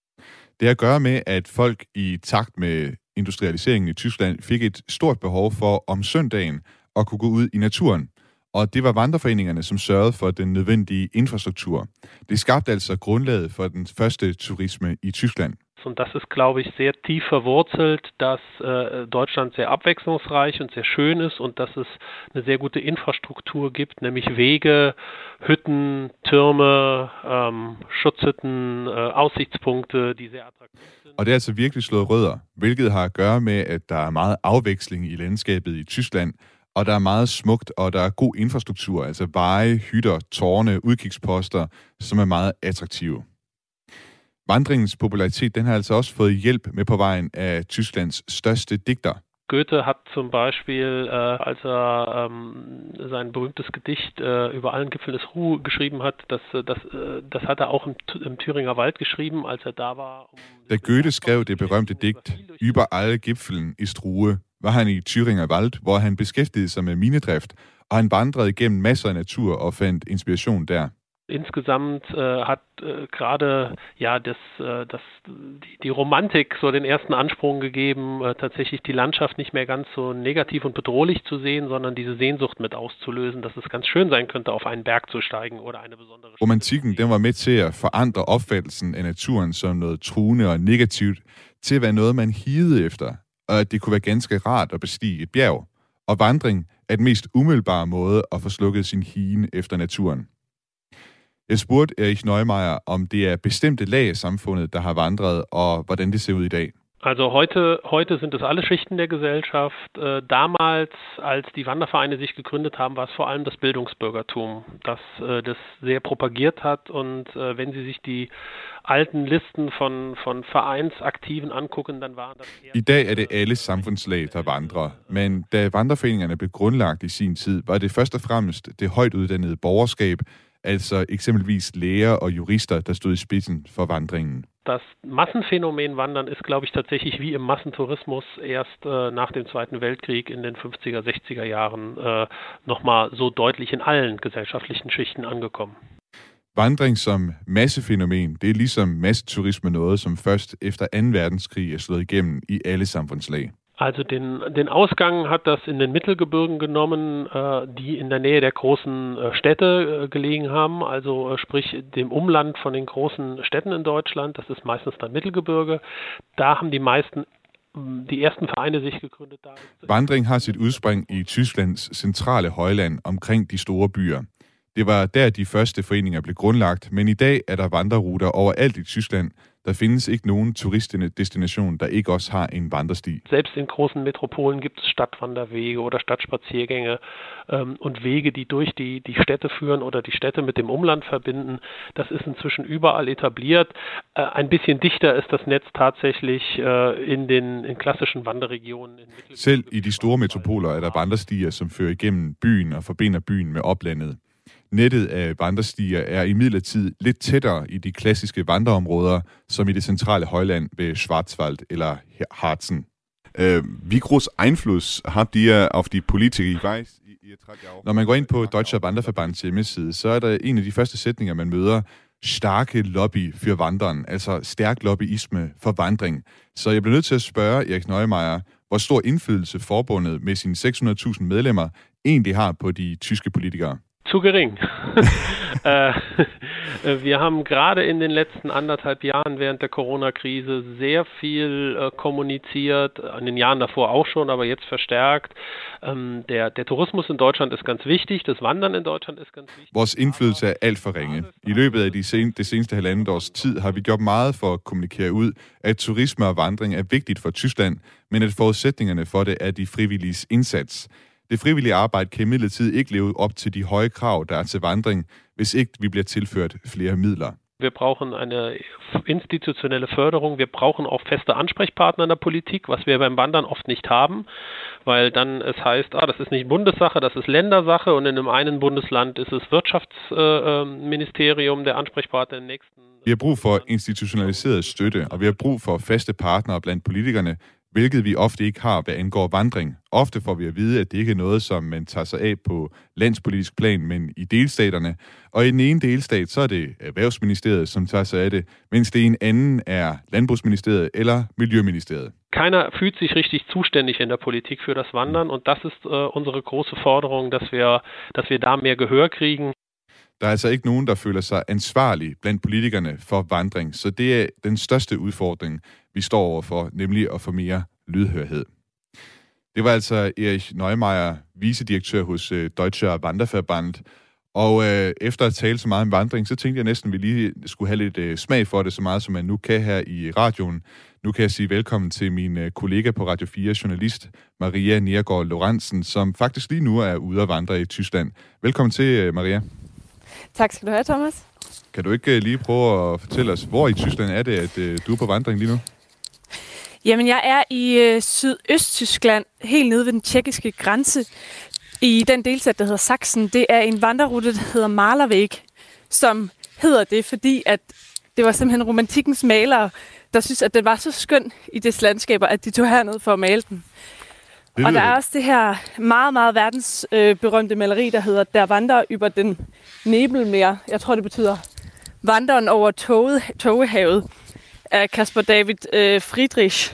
Speaker 4: Det har at gøre med, at folk i takt med industrialiseringen i Tyskland fik et stort behov for om søndagen at kunne gå ud i naturen. Og det var vandreforeningerne, som sørgede for den nødvendige infrastruktur. Det skabte altså grundlaget for den første turisme i Tyskland.
Speaker 11: Und das ist, glaube ich, sehr tief verwurzelt, dass äh, Deutschland sehr abwechslungsreich und sehr schön ist und dass es eine sehr gute Infrastruktur gibt, nämlich Wege, Hütten, Türme, ähm, Schutzhütten, äh, Aussichtspunkte, die sehr attraktiv sind.
Speaker 4: Og det er altså virkelig slået rødder, hvilket har at gøre med, at der er meget afveksling i landskabet i Tyskland, og der er meget smukt, og der er god infrastruktur, altså veje, hytter, tårne, udkigsposter, som er meget attraktive. Vandringens popularitet, den har altså også fået hjælp med på vejen af Tysklands største digter.
Speaker 11: Goethe hat zum Beispiel, äh, als er ähm, sein berühmtes Gedicht äh, über allen Gipfeln des Ruhe geschrieben hat, das, das, äh, das hat er auch im, im Thüringer Wald geschrieben, als er da war. Um
Speaker 4: da Goethe skrev det berømte digt Über alle Gipfeln ist Ruhe, var han i Thüringer Wald, hvor han beskæftigede sig med minedrift, og han vandrede igennem masser af natur og fandt inspiration der.
Speaker 11: Insgesamt äh, hat äh, gerade ja das, äh, das die, die, Romantik so den ersten Ansprung gegeben, äh, tatsächlich die Landschaft nicht mehr ganz so negativ und bedrohlich zu sehen, sondern diese Sehnsucht mit auszulösen, dass es ganz schön sein könnte, auf einen Berg zu steigen oder eine besondere.
Speaker 4: Romantikken den var med til at forandre opfattelsen af naturen som noget truende og negativt til at være noget man higede efter, og at det kunne være ganske rart at bestige et bjerg. Og vandring er den mest umiddelbare måde at få slukket sin hine efter naturen. Jeg spurgte Erich Neumeier, om det er bestemte lag af samfundet, der har vandret, og hvordan det ser ud i dag.
Speaker 11: Also heute, heute sind es alle Schichten der Gesellschaft. Äh, damals, als die Wandervereine sich gegründet haben, war es vor allem das Bildungsbürgertum, das äh, das sehr propagiert hat. Und äh, wenn Sie sich die alten Listen von, von Vereinsaktiven angucken, dann waren das.
Speaker 4: I dag er det alle samfundslag, der vandrer. Men da vandreforeningerne blev grundlagt i sin tid, var det først og fremmest det højt uddannede borgerskab, altså eksempelvis læger og jurister, der stod i spidsen for vandringen.
Speaker 11: Das Massenphänomen Wandern ist, glaube ich, tatsächlich wie im Massentourismus erst äh, nach dem Zweiten Weltkrieg in den 50er, 60er Jahren äh, nochmal so deutlich in allen gesellschaftlichen Schichten angekommen.
Speaker 4: Vandring som massefænomen, det er ligesom masseturisme noget, som først efter 2. verdenskrig er slået igennem i alle samfundslag.
Speaker 11: Also den, den Ausgang hat das in den Mittelgebirgen genommen, äh, die in der Nähe der großen äh, Städte äh, gelegen haben, also äh, sprich dem Umland von den großen Städten in Deutschland, das ist meistens dann Mittelgebirge. Da haben die meisten die ersten Vereine sich gegründet. Da
Speaker 4: Vandring har sit udspring i Tysklands centrale højland omkring de store byer. Det var der, de første foreninger blev grundlagt, men i dag er der vandreruter overalt i Tyskland. Der findes ikke nogen turistdestination, der ikke også har en Wandersti.
Speaker 11: Selbst in großen Metropolen gibt es Stadtwanderwege oder Stadtspaziergänge ähm, und Wege, die durch die, die Städte führen oder die Städte mit dem Umland verbinden. Das ist inzwischen überall etabliert. Äh, ein bisschen dichter ist das Netz tatsächlich äh, in den in klassischen Wanderregionen. In
Speaker 4: Selv i de store metropoler er der vandrestier, som fører igennem byen og forbinder byen med oplandet. Nettet af vandrestier er imidlertid lidt tættere i de klassiske vandreområder, som i det centrale højland ved Schwarzwald eller Harzen.
Speaker 12: Äh, wie groß Einfluss habt ihr auf die Politiker? Ich weiß,
Speaker 4: Når man går ind på Deutscher Wanderverbands hjemmeside, så er der en af de første sætninger, man møder, starke lobby for vandren, altså stærk lobbyisme for vandring. Så jeg bliver nødt til at spørge Erik Neumeier, hvor stor indflydelse forbundet med sine 600.000 medlemmer egentlig har på de tyske politikere.
Speaker 11: Zu gering. Äh, äh, wir haben gerade in den letzten anderthalb Jahren während der Corona-Krise sehr viel äh, kommuniziert, in den Jahren davor auch schon, aber jetzt verstärkt. Ähm, der, der Tourismus in Deutschland ist ganz wichtig, das Wandern in Deutschland ist ganz wichtig.
Speaker 4: Vores indflydelse er alt for ringe. I løbet af de sen, det seneste halvandet års tid har vi gjort meget for at kommunikere ud, at turisme og vandring er vigtigt for Tyskland, men at forudsætningerne for det er de frivilliges indsats. Det frivillige arbejde kan imidlertid ikke leve op til de høje krav, der er til vandring, hvis ikke vi bliver tilført flere midler.
Speaker 11: Wir brauchen eine institutionelle Förderung. Wir brauchen auch feste Ansprechpartner in der Politik, was wir beim Wandern oft nicht haben, weil dann es heißt, ah, das ist nicht Bundessache, das ist Ländersache und in einem einen Bundesland ist es Wirtschaftsministerium der Ansprechpartner, im nächsten
Speaker 4: Vi har brug for institutionaliseret støtte, og vi har brug for faste partnere blandt politikerne, hvilket vi ofte ikke har, hvad angår vandring. Ofte får vi at vide, at det ikke er noget, som man tager sig af på landspolitisk plan, men i delstaterne. Og i den ene delstat, så er det Erhvervsministeriet, som tager sig af det, mens det i en anden er Landbrugsministeriet eller Miljøministeriet.
Speaker 11: Keiner fühlt sich richtig zuständig in der Politik für das Wandern und das ist äh, unsere große Forderung, dass wir, dass wir da mehr Gehör kriegen.
Speaker 4: Der er altså ikke nogen, der føler sig ansvarlig blandt politikerne for vandring, så det er den største udfordring, vi står overfor, nemlig at få mere lydhørhed. Det var altså Erich Neumeier, vicedirektør hos øh, Deutscher Wanderverband. Og øh, efter at tale så meget om vandring, så tænkte jeg næsten, at vi lige skulle have lidt øh, smag for det, så meget som man nu kan her i radioen. Nu kan jeg sige velkommen til min øh, kollega på Radio 4, journalist Maria Nergård Lorentzen, som faktisk lige nu er ude at vandre i Tyskland. Velkommen til, øh, Maria.
Speaker 13: Tak skal du have, Thomas.
Speaker 4: Kan du ikke øh, lige prøve at fortælle os, hvor i Tyskland er det, at øh, du er på vandring lige nu?
Speaker 13: Jamen, jeg er i øh, Sydøsttyskland, helt nede ved den tjekkiske grænse, i den delstat, der hedder Sachsen. Det er en vandrerute, der hedder Malerweg, som hedder det, fordi at det var simpelthen romantikkens malere, der synes, at det var så skøn i det landskaber, at de tog herned for at male den.
Speaker 4: Det
Speaker 13: og der er også det her meget, meget verdensberømte øh, maleri, der hedder Der vandrer über den Nebelmeer. Jeg tror, det betyder Vanderen over toget, togehavet af Caspar David øh, Friedrich,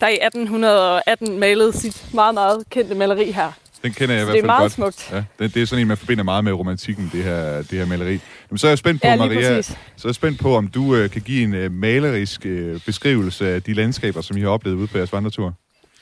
Speaker 13: der i 1818 malede sit meget, meget kendte maleri her.
Speaker 4: Den kender jeg i hvert
Speaker 13: det er
Speaker 4: fald
Speaker 13: meget
Speaker 4: godt.
Speaker 13: smukt.
Speaker 4: Ja, det, det er sådan en, man forbinder meget med romantikken, det her, det her maleri. Jamen, så er jeg spændt på,
Speaker 13: Ja,
Speaker 4: Maria,
Speaker 13: præcis.
Speaker 4: så er jeg spændt på, om du øh, kan give en øh, malerisk øh, beskrivelse af de landskaber, som I har oplevet ude på jeres vandretur.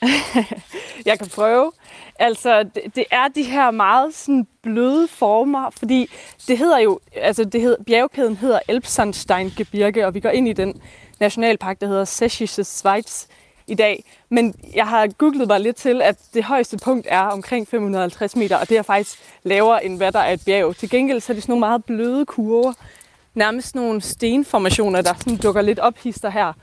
Speaker 13: Jeg kan prøve. Altså, det, det er de her meget sådan bløde former, fordi det hedder jo, altså det hedder, bjergkæden hedder Elbsandsteingebirge, og vi går ind i den nationalpark, der hedder Sächsische Schweiz i dag. Men jeg har googlet mig lidt til, at det højeste punkt er omkring 550 meter, og det er faktisk lavere end hvad der er et bjerg. Til gengæld så er det sådan nogle meget bløde kurver, nærmest nogle stenformationer, der sådan dukker lidt op hister her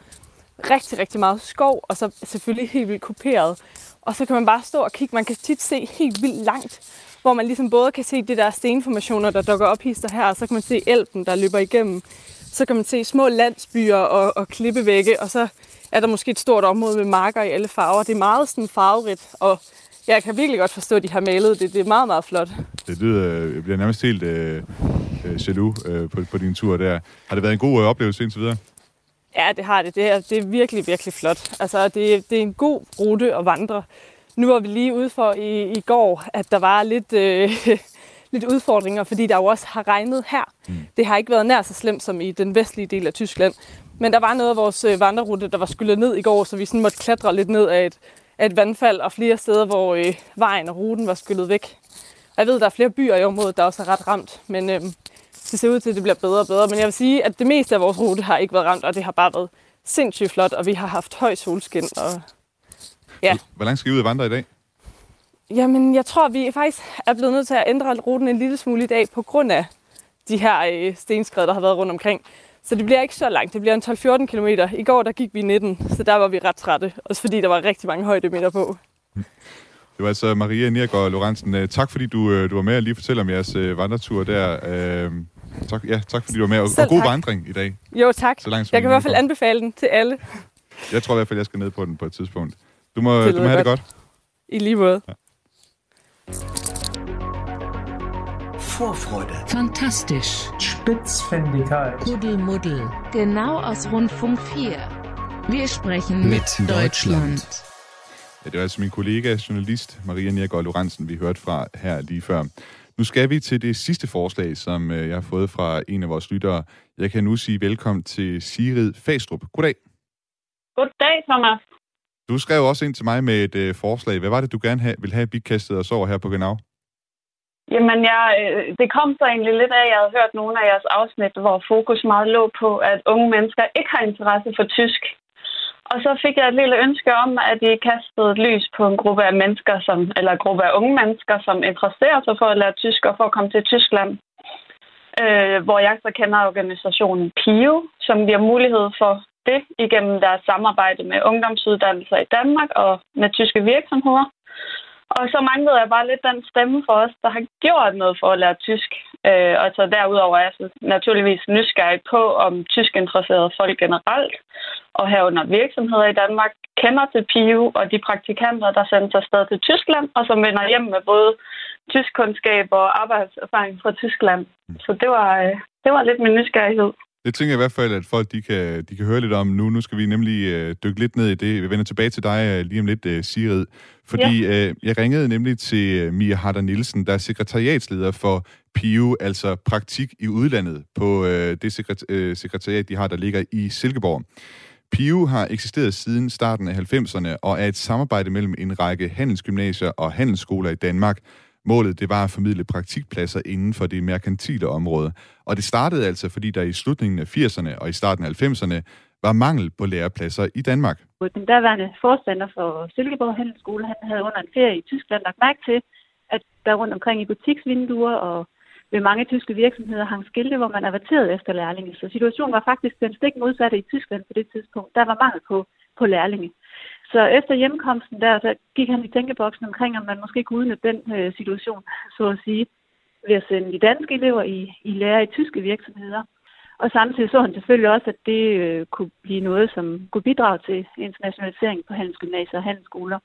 Speaker 13: rigtig, rigtig meget skov, og så selvfølgelig helt vildt kuperet. Og så kan man bare stå og kigge. Man kan tit se helt vildt langt, hvor man ligesom både kan se det der stenformationer, der dukker op hister her, og så kan man se elven, der løber igennem. Så kan man se små landsbyer og, og klippevægge, og så er der måske et stort område med marker i alle farver. Det er meget sådan farverigt, og jeg kan virkelig godt forstå, at de har malet det. Det er meget, meget flot.
Speaker 4: Det lyder, jeg bliver nærmest helt øh, øh, jaloux øh, på, på din tur der. Har det været en god øh, oplevelse indtil videre?
Speaker 13: Ja, det har det. Det er, det er virkelig, virkelig flot. Altså, det, det er en god rute at vandre. Nu var vi lige ude for i, i går, at der var lidt, øh, lidt udfordringer, fordi der jo også har regnet her. Mm. Det har ikke været nær så slemt som i den vestlige del af Tyskland. Men der var noget af vores øh, vandrerute, der var skyllet ned i går, så vi sådan måtte klatre lidt ned af et, af et vandfald, og flere steder, hvor øh, vejen og ruten var skyllet væk. Jeg ved, der er flere byer i området, der også er ret ramt, men øh, det ser ud til, at det bliver bedre og bedre. Men jeg vil sige, at det meste af vores rute har ikke været ramt, og det har bare været sindssygt flot, og vi har haft høj solskin. Og... Ja,
Speaker 4: Hvor langt skal I ud og vandre i dag?
Speaker 13: jamen jeg tror, vi faktisk er blevet nødt til at ændre ruten en lille smule i dag, på grund af de her øh, stenskred, der har været rundt omkring. Så det bliver ikke så langt. Det bliver en 12-14 km. I går der gik vi 19, så der var vi ret trætte. Også fordi der var rigtig mange højdemeter på.
Speaker 4: Det var altså Maria Niergaard Lorentzen. Øh, Tak fordi du, øh, du var med og lige fortælle om jeres øh, vandretur der. Tak, ja, tak fordi du var med, og,
Speaker 13: Selv
Speaker 4: og god
Speaker 13: tak.
Speaker 4: vandring i dag.
Speaker 13: Jo, tak.
Speaker 4: Så langt,
Speaker 13: Jeg kan i hvert fald anbefale den til alle.
Speaker 4: Jeg tror i hvert fald, jeg skal ned på den på et tidspunkt. Du må,
Speaker 13: Det
Speaker 4: du må have det
Speaker 13: godt.
Speaker 4: godt.
Speaker 13: I lige måde.
Speaker 8: Vorfreude.
Speaker 9: Fantastisch.
Speaker 8: Spitzfindigkeit.
Speaker 9: Kuddelmuddel. Genau aus Rundfunk 4. Wir sprechen mit,
Speaker 8: Mit
Speaker 9: Deutschland.
Speaker 8: Deutschland.
Speaker 4: Ja, det var altså min kollega, journalist Maria Niergaard Lorentzen, vi hørte fra her lige før. Nu skal vi til det sidste forslag, som øh, jeg har fået fra en af vores lyttere. Jeg kan nu sige velkommen til Sigrid Fastrup. Goddag.
Speaker 14: Goddag, Thomas.
Speaker 4: Du skrev også ind til mig med et øh, forslag. Hvad var det, du gerne have, ville have, kastede os over her på Genau?
Speaker 14: Jamen, jeg, øh, det kom så egentlig lidt af, at jeg havde hørt nogle af jeres afsnit, hvor fokus meget lå på, at unge mennesker ikke har interesse for tysk. Og så fik jeg et lille ønske om, at I kastede et lys på en gruppe af mennesker, som, eller en gruppe af unge mennesker, som interesserer sig for at lære tysk og for at komme til Tyskland. øh, hvor jeg så kender organisationen PIO, som giver mulighed for det igennem deres samarbejde med ungdomsuddannelser i Danmark og med tyske virksomheder. Og så manglede jeg bare lidt den stemme for os, der har gjort noget for at lære tysk. Øh, og så derudover er jeg så naturligvis nysgerrig på, om tysk interesserede folk generelt, og herunder virksomheder i Danmark, kender til PIU og de praktikanter, der sendes afsted til Tyskland, og som vender hjem med både tysk kundskab og arbejdserfaring fra Tyskland. Så det var, øh, det var lidt min nysgerrighed.
Speaker 4: Det tænker jeg i hvert fald, at folk de kan, de kan høre lidt om nu. Nu skal vi nemlig øh, dykke lidt ned i det. Vi vender tilbage til dig øh, lige om lidt, øh, Sigrid. Fordi ja. øh, jeg ringede nemlig til øh, Mia Harder Nielsen, der er sekretariatsleder for PIU, altså praktik i udlandet, på øh, det sekret, øh, sekretariat, de har, der ligger i Silkeborg. PIU har eksisteret siden starten af 90'erne og er et samarbejde mellem en række handelsgymnasier og handelsskoler i Danmark, Målet det var at formidle praktikpladser inden for det merkantile område. Og det startede altså, fordi der i slutningen af 80'erne og i starten af 90'erne var mangel på lærepladser i Danmark.
Speaker 15: Den daværende forstander for Silkeborg Handelsskole, han havde under en ferie i Tyskland lagt mærke til, at der rundt omkring i butiksvinduer og ved mange tyske virksomheder hang skilte, hvor man averterede efter lærlinge. Så situationen var faktisk den stik modsatte i Tyskland på det tidspunkt. Der var mangel på, på lærlinge. Så efter hjemkomsten der, så gik han i tænkeboksen omkring, om man måske kunne udnytte den øh, situation, så at sige, ved at sende de danske elever i, i lære i tyske virksomheder. Og samtidig så han selvfølgelig også, at det øh, kunne blive noget, som kunne bidrage til internationalisering på handelsgymnasier og handelsskoler.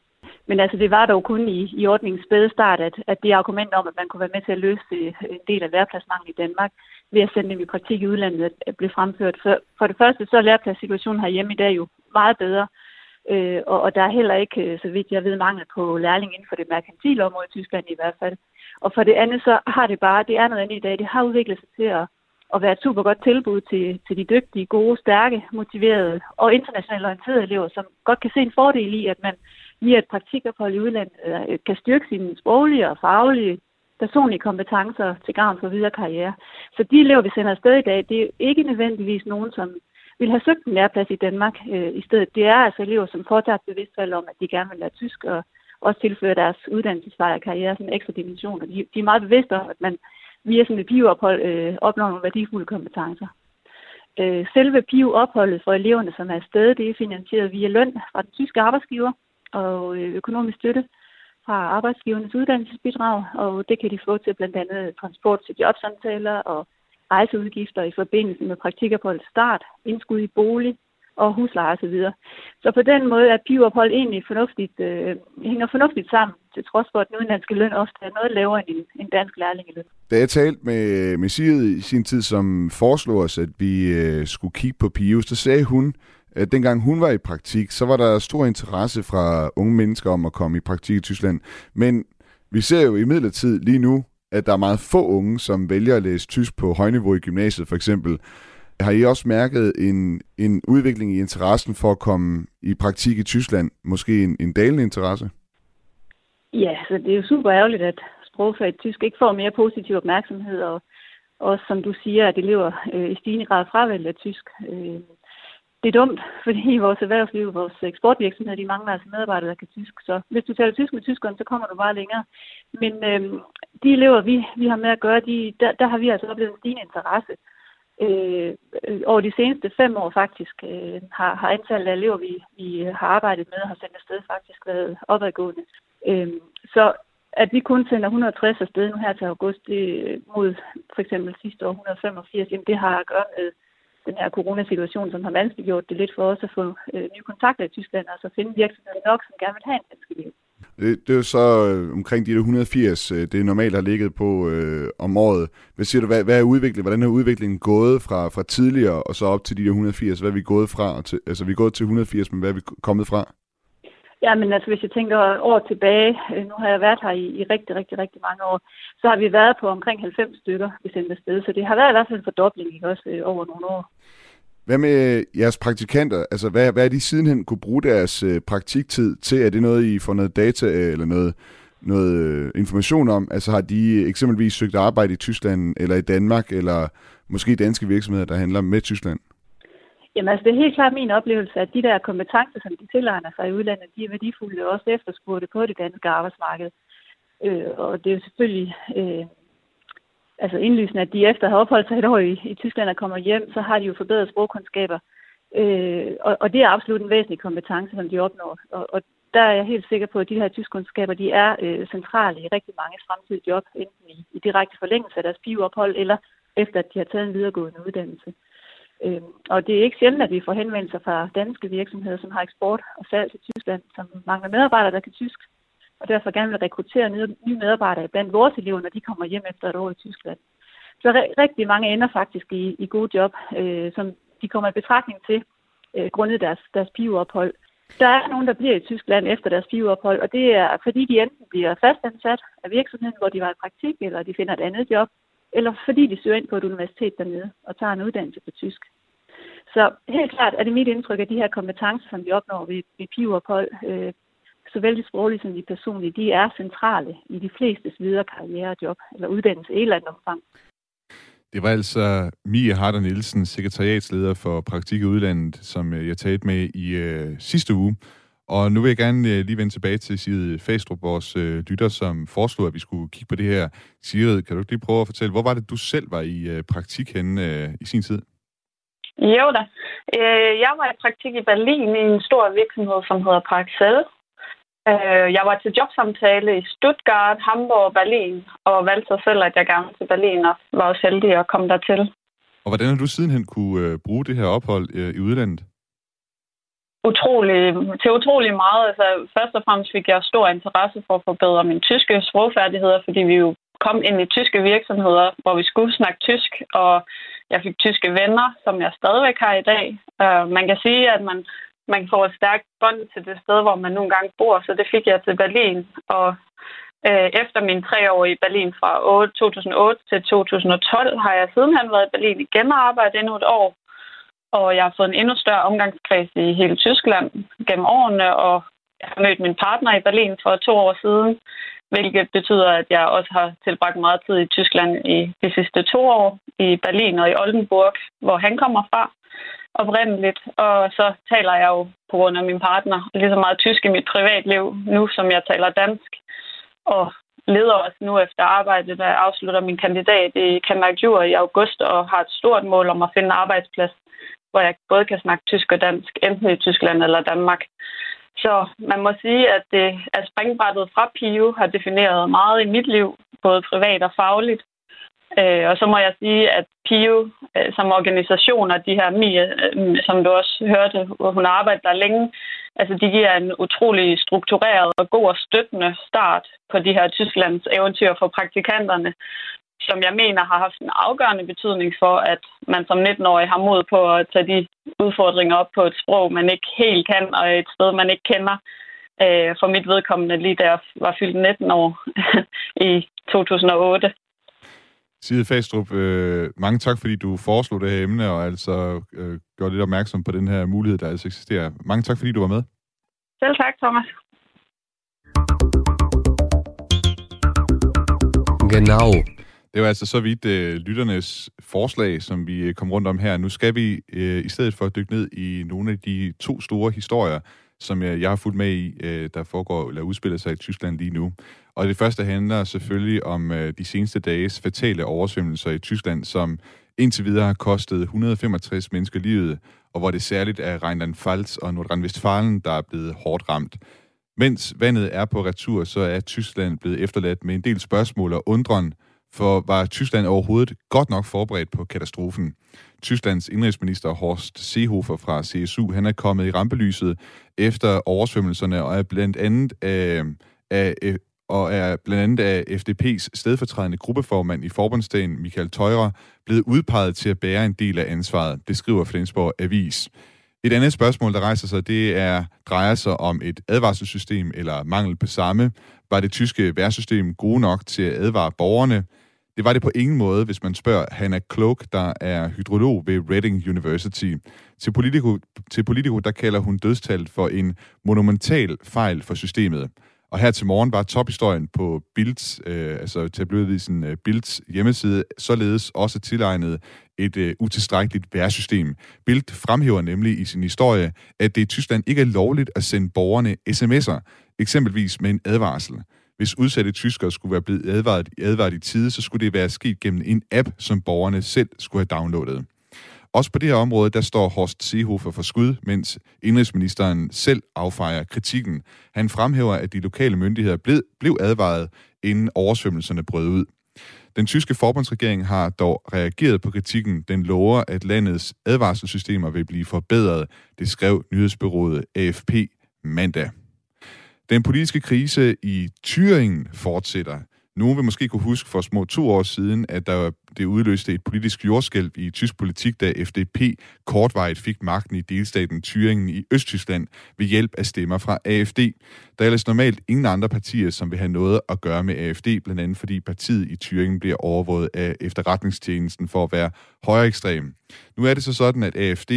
Speaker 15: Men altså, det var dog kun i, i ordningens spæde start, at, at det argument om, at man kunne være med til at løse øh, en del af lærepladsmangel i Danmark ved at sende dem i praktik i udlandet, øh, blev fremført. For, for det første, så er lærepladssituationen herhjemme i dag jo meget bedre, Øh, og, og der er heller ikke, øh, så vidt jeg ved, mangel på lærling inden for det merkantile område i Tyskland i hvert fald. Og for det andet, så har det bare, det er noget andet i dag, det har udviklet sig til at, at være et super godt tilbud til, til de dygtige, gode, stærke, motiverede og internationalt orienterede elever, som godt kan se en fordel i, at man via et praktikophold i udlandet øh, kan styrke sine sproglige og faglige personlige kompetencer til gavn for videre karriere. Så de elever, vi sender afsted i dag, det er ikke nødvendigvis nogen, som vil have søgt en læreplads i Danmark øh, i stedet. Det er altså elever, som foretager et bevidst valg om, at de gerne vil lære tysk og også tilføre deres uddannelsesvej og karriere sådan en ekstra dimension. Og de, de er meget bevidste om, at man via sådan et PIU-ophold øh, opnår nogle værdifulde kompetencer. Øh, selve PIU-opholdet for eleverne, som er afsted, det er finansieret via løn fra den tyske arbejdsgiver og øh, økonomisk støtte fra arbejdsgivernes uddannelsesbidrag, og det kan de få til blandt andet transport til jobsamtaler og rejseudgifter i forbindelse med praktikophold start, indskud i bolig og husleje osv. Så, så på den måde er pivophold egentlig fornuftigt, øh, hænger fornuftigt sammen, til trods for, at den udenlandske løn ofte er noget lavere end en, en dansk lærlingeløn.
Speaker 12: Da jeg talte med, med Sigrid i sin tid, som foreslog os, at vi øh, skulle kigge på Pius, så sagde hun, at dengang hun var i praktik, så var der stor interesse fra unge mennesker om at komme i praktik i Tyskland. Men vi ser jo i lige nu, at der er meget få unge, som vælger at læse tysk på højniveau i gymnasiet for eksempel. Har I også mærket en, en udvikling i interessen for at komme i praktik i Tyskland? Måske en, en dalende interesse?
Speaker 15: Ja, så det er jo super ærgerligt, at sprogfag tysk ikke får mere positiv opmærksomhed, og også som du siger, at elever øh, i stigende grad fravælger tysk. Øh, det er dumt, fordi vores erhvervsliv, vores eksportvirksomheder, de mangler altså medarbejdere, der kan tysk. Så hvis du taler tysk med tyskerne, så kommer du bare længere. Men øh, de elever, vi, vi har med at gøre, de, der, der har vi altså oplevet en stigende interesse. Øh, over de seneste fem år faktisk øh, har, har antallet af elever, vi, vi har arbejdet med og har sendt afsted, faktisk været opadgående. Øh, så at vi kun sender 160 afsted nu her til august det, øh, mod for eksempel sidste år 185, jamen det har at gøre med den her coronasituation, som har vanskeliggjort det lidt for os at få øh, nye kontakter i Tyskland, altså finde virksomheder nok, som gerne vil have en dansk elev.
Speaker 12: Det, det er jo så øh, omkring de 180, øh, det normalt har ligget på øh, om året. Hvad siger du, hvad, hvad er udviklingen? Hvordan er udviklingen gået fra, fra tidligere og så op til de 180? Hvad er vi gået fra? Til, altså vi er gået til 180, men hvad er vi kommet fra?
Speaker 15: Ja, men altså hvis jeg tænker år tilbage, øh, nu har jeg været her i, i rigtig, rigtig, rigtig mange år, så har vi været på omkring 90 stykker, vi sendte afsted. Så det har været i hvert fald en fordobling ikke? også øh, over nogle år.
Speaker 12: Hvad med øh, jeres praktikanter? Altså, hvad, hvad er de sidenhen kunne bruge deres øh, praktiktid til? Er det noget, I får noget data øh, eller noget, noget øh, information om? Altså, har de eksempelvis søgt arbejde i Tyskland eller i Danmark, eller måske danske virksomheder, der handler med Tyskland?
Speaker 15: Jamen altså, det er helt klart min oplevelse, at de der kompetencer, som de tilegner sig i udlandet, de er værdifulde og også efterspurgte på det danske arbejdsmarked. Øh, og det er jo selvfølgelig øh, altså indlysende, at de efter at have opholdt sig et år i, i Tyskland og kommer hjem, så har de jo forbedret sprogkundskaber. Øh, og, og det er absolut en væsentlig kompetence, som de opnår. Og, og der er jeg helt sikker på, at de her tyskkundskaber, de er øh, centrale i rigtig mange fremtidige job, enten i, i direkte forlængelse af deres bioophold, eller efter at de har taget en videregående uddannelse. Øh, og det er ikke sjældent, at vi får henvendelser fra danske virksomheder, som har eksport og salg til Tyskland, som mangler medarbejdere, der kan tysk, og derfor gerne vil rekruttere nye medarbejdere blandt vores elever, når de kommer hjem efter et år i Tyskland. Så rigtig mange ender faktisk i, i gode job, øh, som de kommer i betragtning til, øh, grundet deres, deres piveophold. Der er nogen, der bliver i Tyskland efter deres piveophold, og det er fordi de enten bliver fastansat af virksomheden, hvor de var i praktik, eller de finder et andet job, eller fordi de søger ind på et universitet dernede og tager en uddannelse på tysk. Så helt klart er det mit indtryk, at de her kompetencer, som vi opnår ved, ved piveophold, øh, såvel de sproglige som de personlige, de er centrale i de flestes videre karrierejob eller uddannelse i et eller andet omfang.
Speaker 4: Det var altså Mie Harder Nielsen, sekretariatsleder for Praktik i udlandet, som øh, jeg talte med i øh, sidste uge. Og nu vil jeg gerne øh, lige vende tilbage til Sigrid Fastrup, vores øh, lytter, som foreslog, at vi skulle kigge på det her. Sigrid, kan du lige prøve at fortælle, hvor var det, du selv var i øh, praktik henne øh, i sin tid?
Speaker 14: Jo da. Øh, jeg var i praktik i Berlin i en stor virksomhed, som hedder Parexel, Øh, jeg var til jobsamtale i Stuttgart, Hamburg og Berlin, og valgte så selv, at jeg gerne til Berlin, og var også heldig at komme dertil.
Speaker 4: Og hvordan har du sidenhen kunne øh, bruge det her ophold øh, i udlandet?
Speaker 14: Utrolig, til utrolig meget. Altså, først og fremmest fik jeg stor interesse for at forbedre mine tyske sprogfærdigheder, fordi vi jo kom ind i tyske virksomheder, hvor vi skulle snakke tysk, og jeg fik tyske venner, som jeg stadigvæk har i dag. Uh, man kan sige, at man man får et stærkt bånd til det sted, hvor man nogle gange bor, så det fik jeg til Berlin. Og uh, efter mine tre år i Berlin fra 2008 til 2012, har jeg sidenhen været i Berlin igen og arbejdet endnu et år. Og jeg har fået en endnu større omgangskreds i hele Tyskland gennem årene, og jeg har mødt min partner i Berlin for to år siden, hvilket betyder, at jeg også har tilbragt meget tid i Tyskland i de sidste to år, i Berlin og i Oldenburg, hvor han kommer fra oprindeligt, og så taler jeg jo på grund af min partner lige så meget tysk i mit privatliv nu, som jeg taler dansk. Og leder også nu efter arbejde, da jeg afslutter min kandidat i Kandidatur i august, og har et stort mål om at finde en arbejdsplads, hvor jeg både kan snakke tysk og dansk, enten i Tyskland eller Danmark. Så man må sige, at øh, det er springbrættet fra PIO har defineret meget i mit liv, både privat og fagligt. Øh, og så må jeg sige, at PIO øh, som organisation, og de her MIA, øh, som du også hørte, hvor hun har arbejdet der længe, altså de giver en utrolig struktureret og god og støttende start på de her Tysklands eventyr for praktikanterne, som jeg mener har haft en afgørende betydning for, at man som 19-årig har mod på at tage de udfordringer op på et sprog, man ikke helt kan, og et sted, man ikke kender. Øh, for mit vedkommende lige der var fyldt 19 år i 2008.
Speaker 4: Side Fastrup, øh, mange tak, fordi du foreslog det her emne, og altså øh, gjorde lidt opmærksom på den her mulighed, der altså eksisterer. Mange tak, fordi du var med.
Speaker 14: Selv tak, Thomas.
Speaker 4: Genau. Det var altså så vidt øh, lytternes forslag, som vi øh, kom rundt om her. Nu skal vi øh, i stedet for dykke ned i nogle af de to store historier, som jeg, jeg har fulgt med i, øh, der foregår eller udspiller sig i Tyskland lige nu. Og det første handler selvfølgelig om øh, de seneste dages fatale oversvømmelser i Tyskland, som indtil videre har kostet 165 mennesker livet, og hvor det særligt er Rheinland-Pfalz og Nordrhein-Westfalen, der er blevet hårdt ramt. Mens vandet er på retur, så er Tyskland blevet efterladt med en del spørgsmål og undren, for var Tyskland overhovedet godt nok forberedt på katastrofen? Tysklands indrigsminister Horst Seehofer fra CSU, han er kommet i rampelyset efter oversvømmelserne og er blandt andet øh, af, af og er blandt andet af FDP's stedfortrædende gruppeformand i forbundsdagen, Michael Teurer, blevet udpeget til at bære en del af ansvaret, det skriver Flensborg Avis. Et andet spørgsmål, der rejser sig, det er, drejer sig om et advarselssystem eller mangel på samme. Var det tyske værsystem gode nok til at advare borgerne? Det var det på ingen måde, hvis man spørger Hannah Cloak, der er hydrolog ved Reading University. Til Politico, til Politico der kalder hun dødstallet for en monumental fejl for systemet. Og her til morgen var tophistorien på Bilds, øh, altså tabloidvisen øh, Bilds hjemmeside, således også tilegnet et øh, utilstrækkeligt værsystem. Bild fremhæver nemlig i sin historie, at det i Tyskland ikke er lovligt at sende borgerne sms'er, eksempelvis med en advarsel. Hvis udsatte tyskere skulle være blevet advaret, advaret i tide, så skulle det være sket gennem en app, som borgerne selv skulle have downloadet. Også på det her område, der står Horst Seehofer for skud, mens indrigsministeren selv affejer kritikken. Han fremhæver, at de lokale myndigheder blev, blev advaret, inden oversvømmelserne brød ud. Den tyske forbundsregering har dog reageret på kritikken. Den lover, at landets advarselssystemer vil blive forbedret, det skrev nyhedsbyrået AFP mandag. Den politiske krise i Thüringen fortsætter. Nogen vil måske kunne huske for små to år siden, at der det udløste et politisk jordskælv i tysk politik, da FDP kortvarigt fik magten i delstaten Thüringen i Østtyskland ved hjælp af stemmer fra AFD. Der er ellers normalt ingen andre partier, som vil have noget at gøre med AFD, blandt andet fordi partiet i Thüringen bliver overvåget af efterretningstjenesten for at være højere ekstrem. Nu er det så sådan, at AFD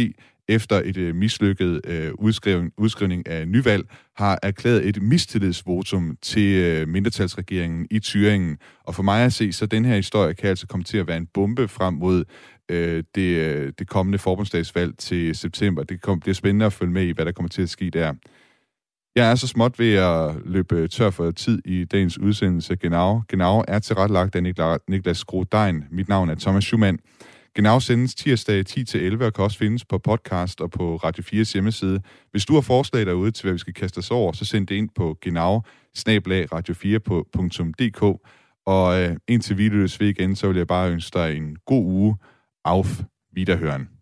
Speaker 4: efter et øh, mislykket øh, udskrivning, udskrivning af nyvalg, har erklæret et mistillidsvotum til øh, mindretalsregeringen i Thüringen. Og for mig at se, så den her historie kan altså komme til at være en bombe frem mod øh, det, øh, det kommende forbundsdagsvalg til september. Det kom, bliver spændende at følge med i, hvad der kommer til at ske der. Jeg er så småt ved at løbe øh, tør for tid i dagens udsendelse. Genau, genau er tilrettelagt af Niklas Skrodein. Mit navn er Thomas Schumann. Genau sendes tirsdag 10-11 og kan også findes på podcast og på Radio 4's hjemmeside. Hvis du har forslag derude til, hvad vi skal kaste os over, så send det ind på genau radio4.dk. Og øh, indtil vi lyttes ved igen, så vil jeg bare ønske dig en god uge. Auf Wiederhören.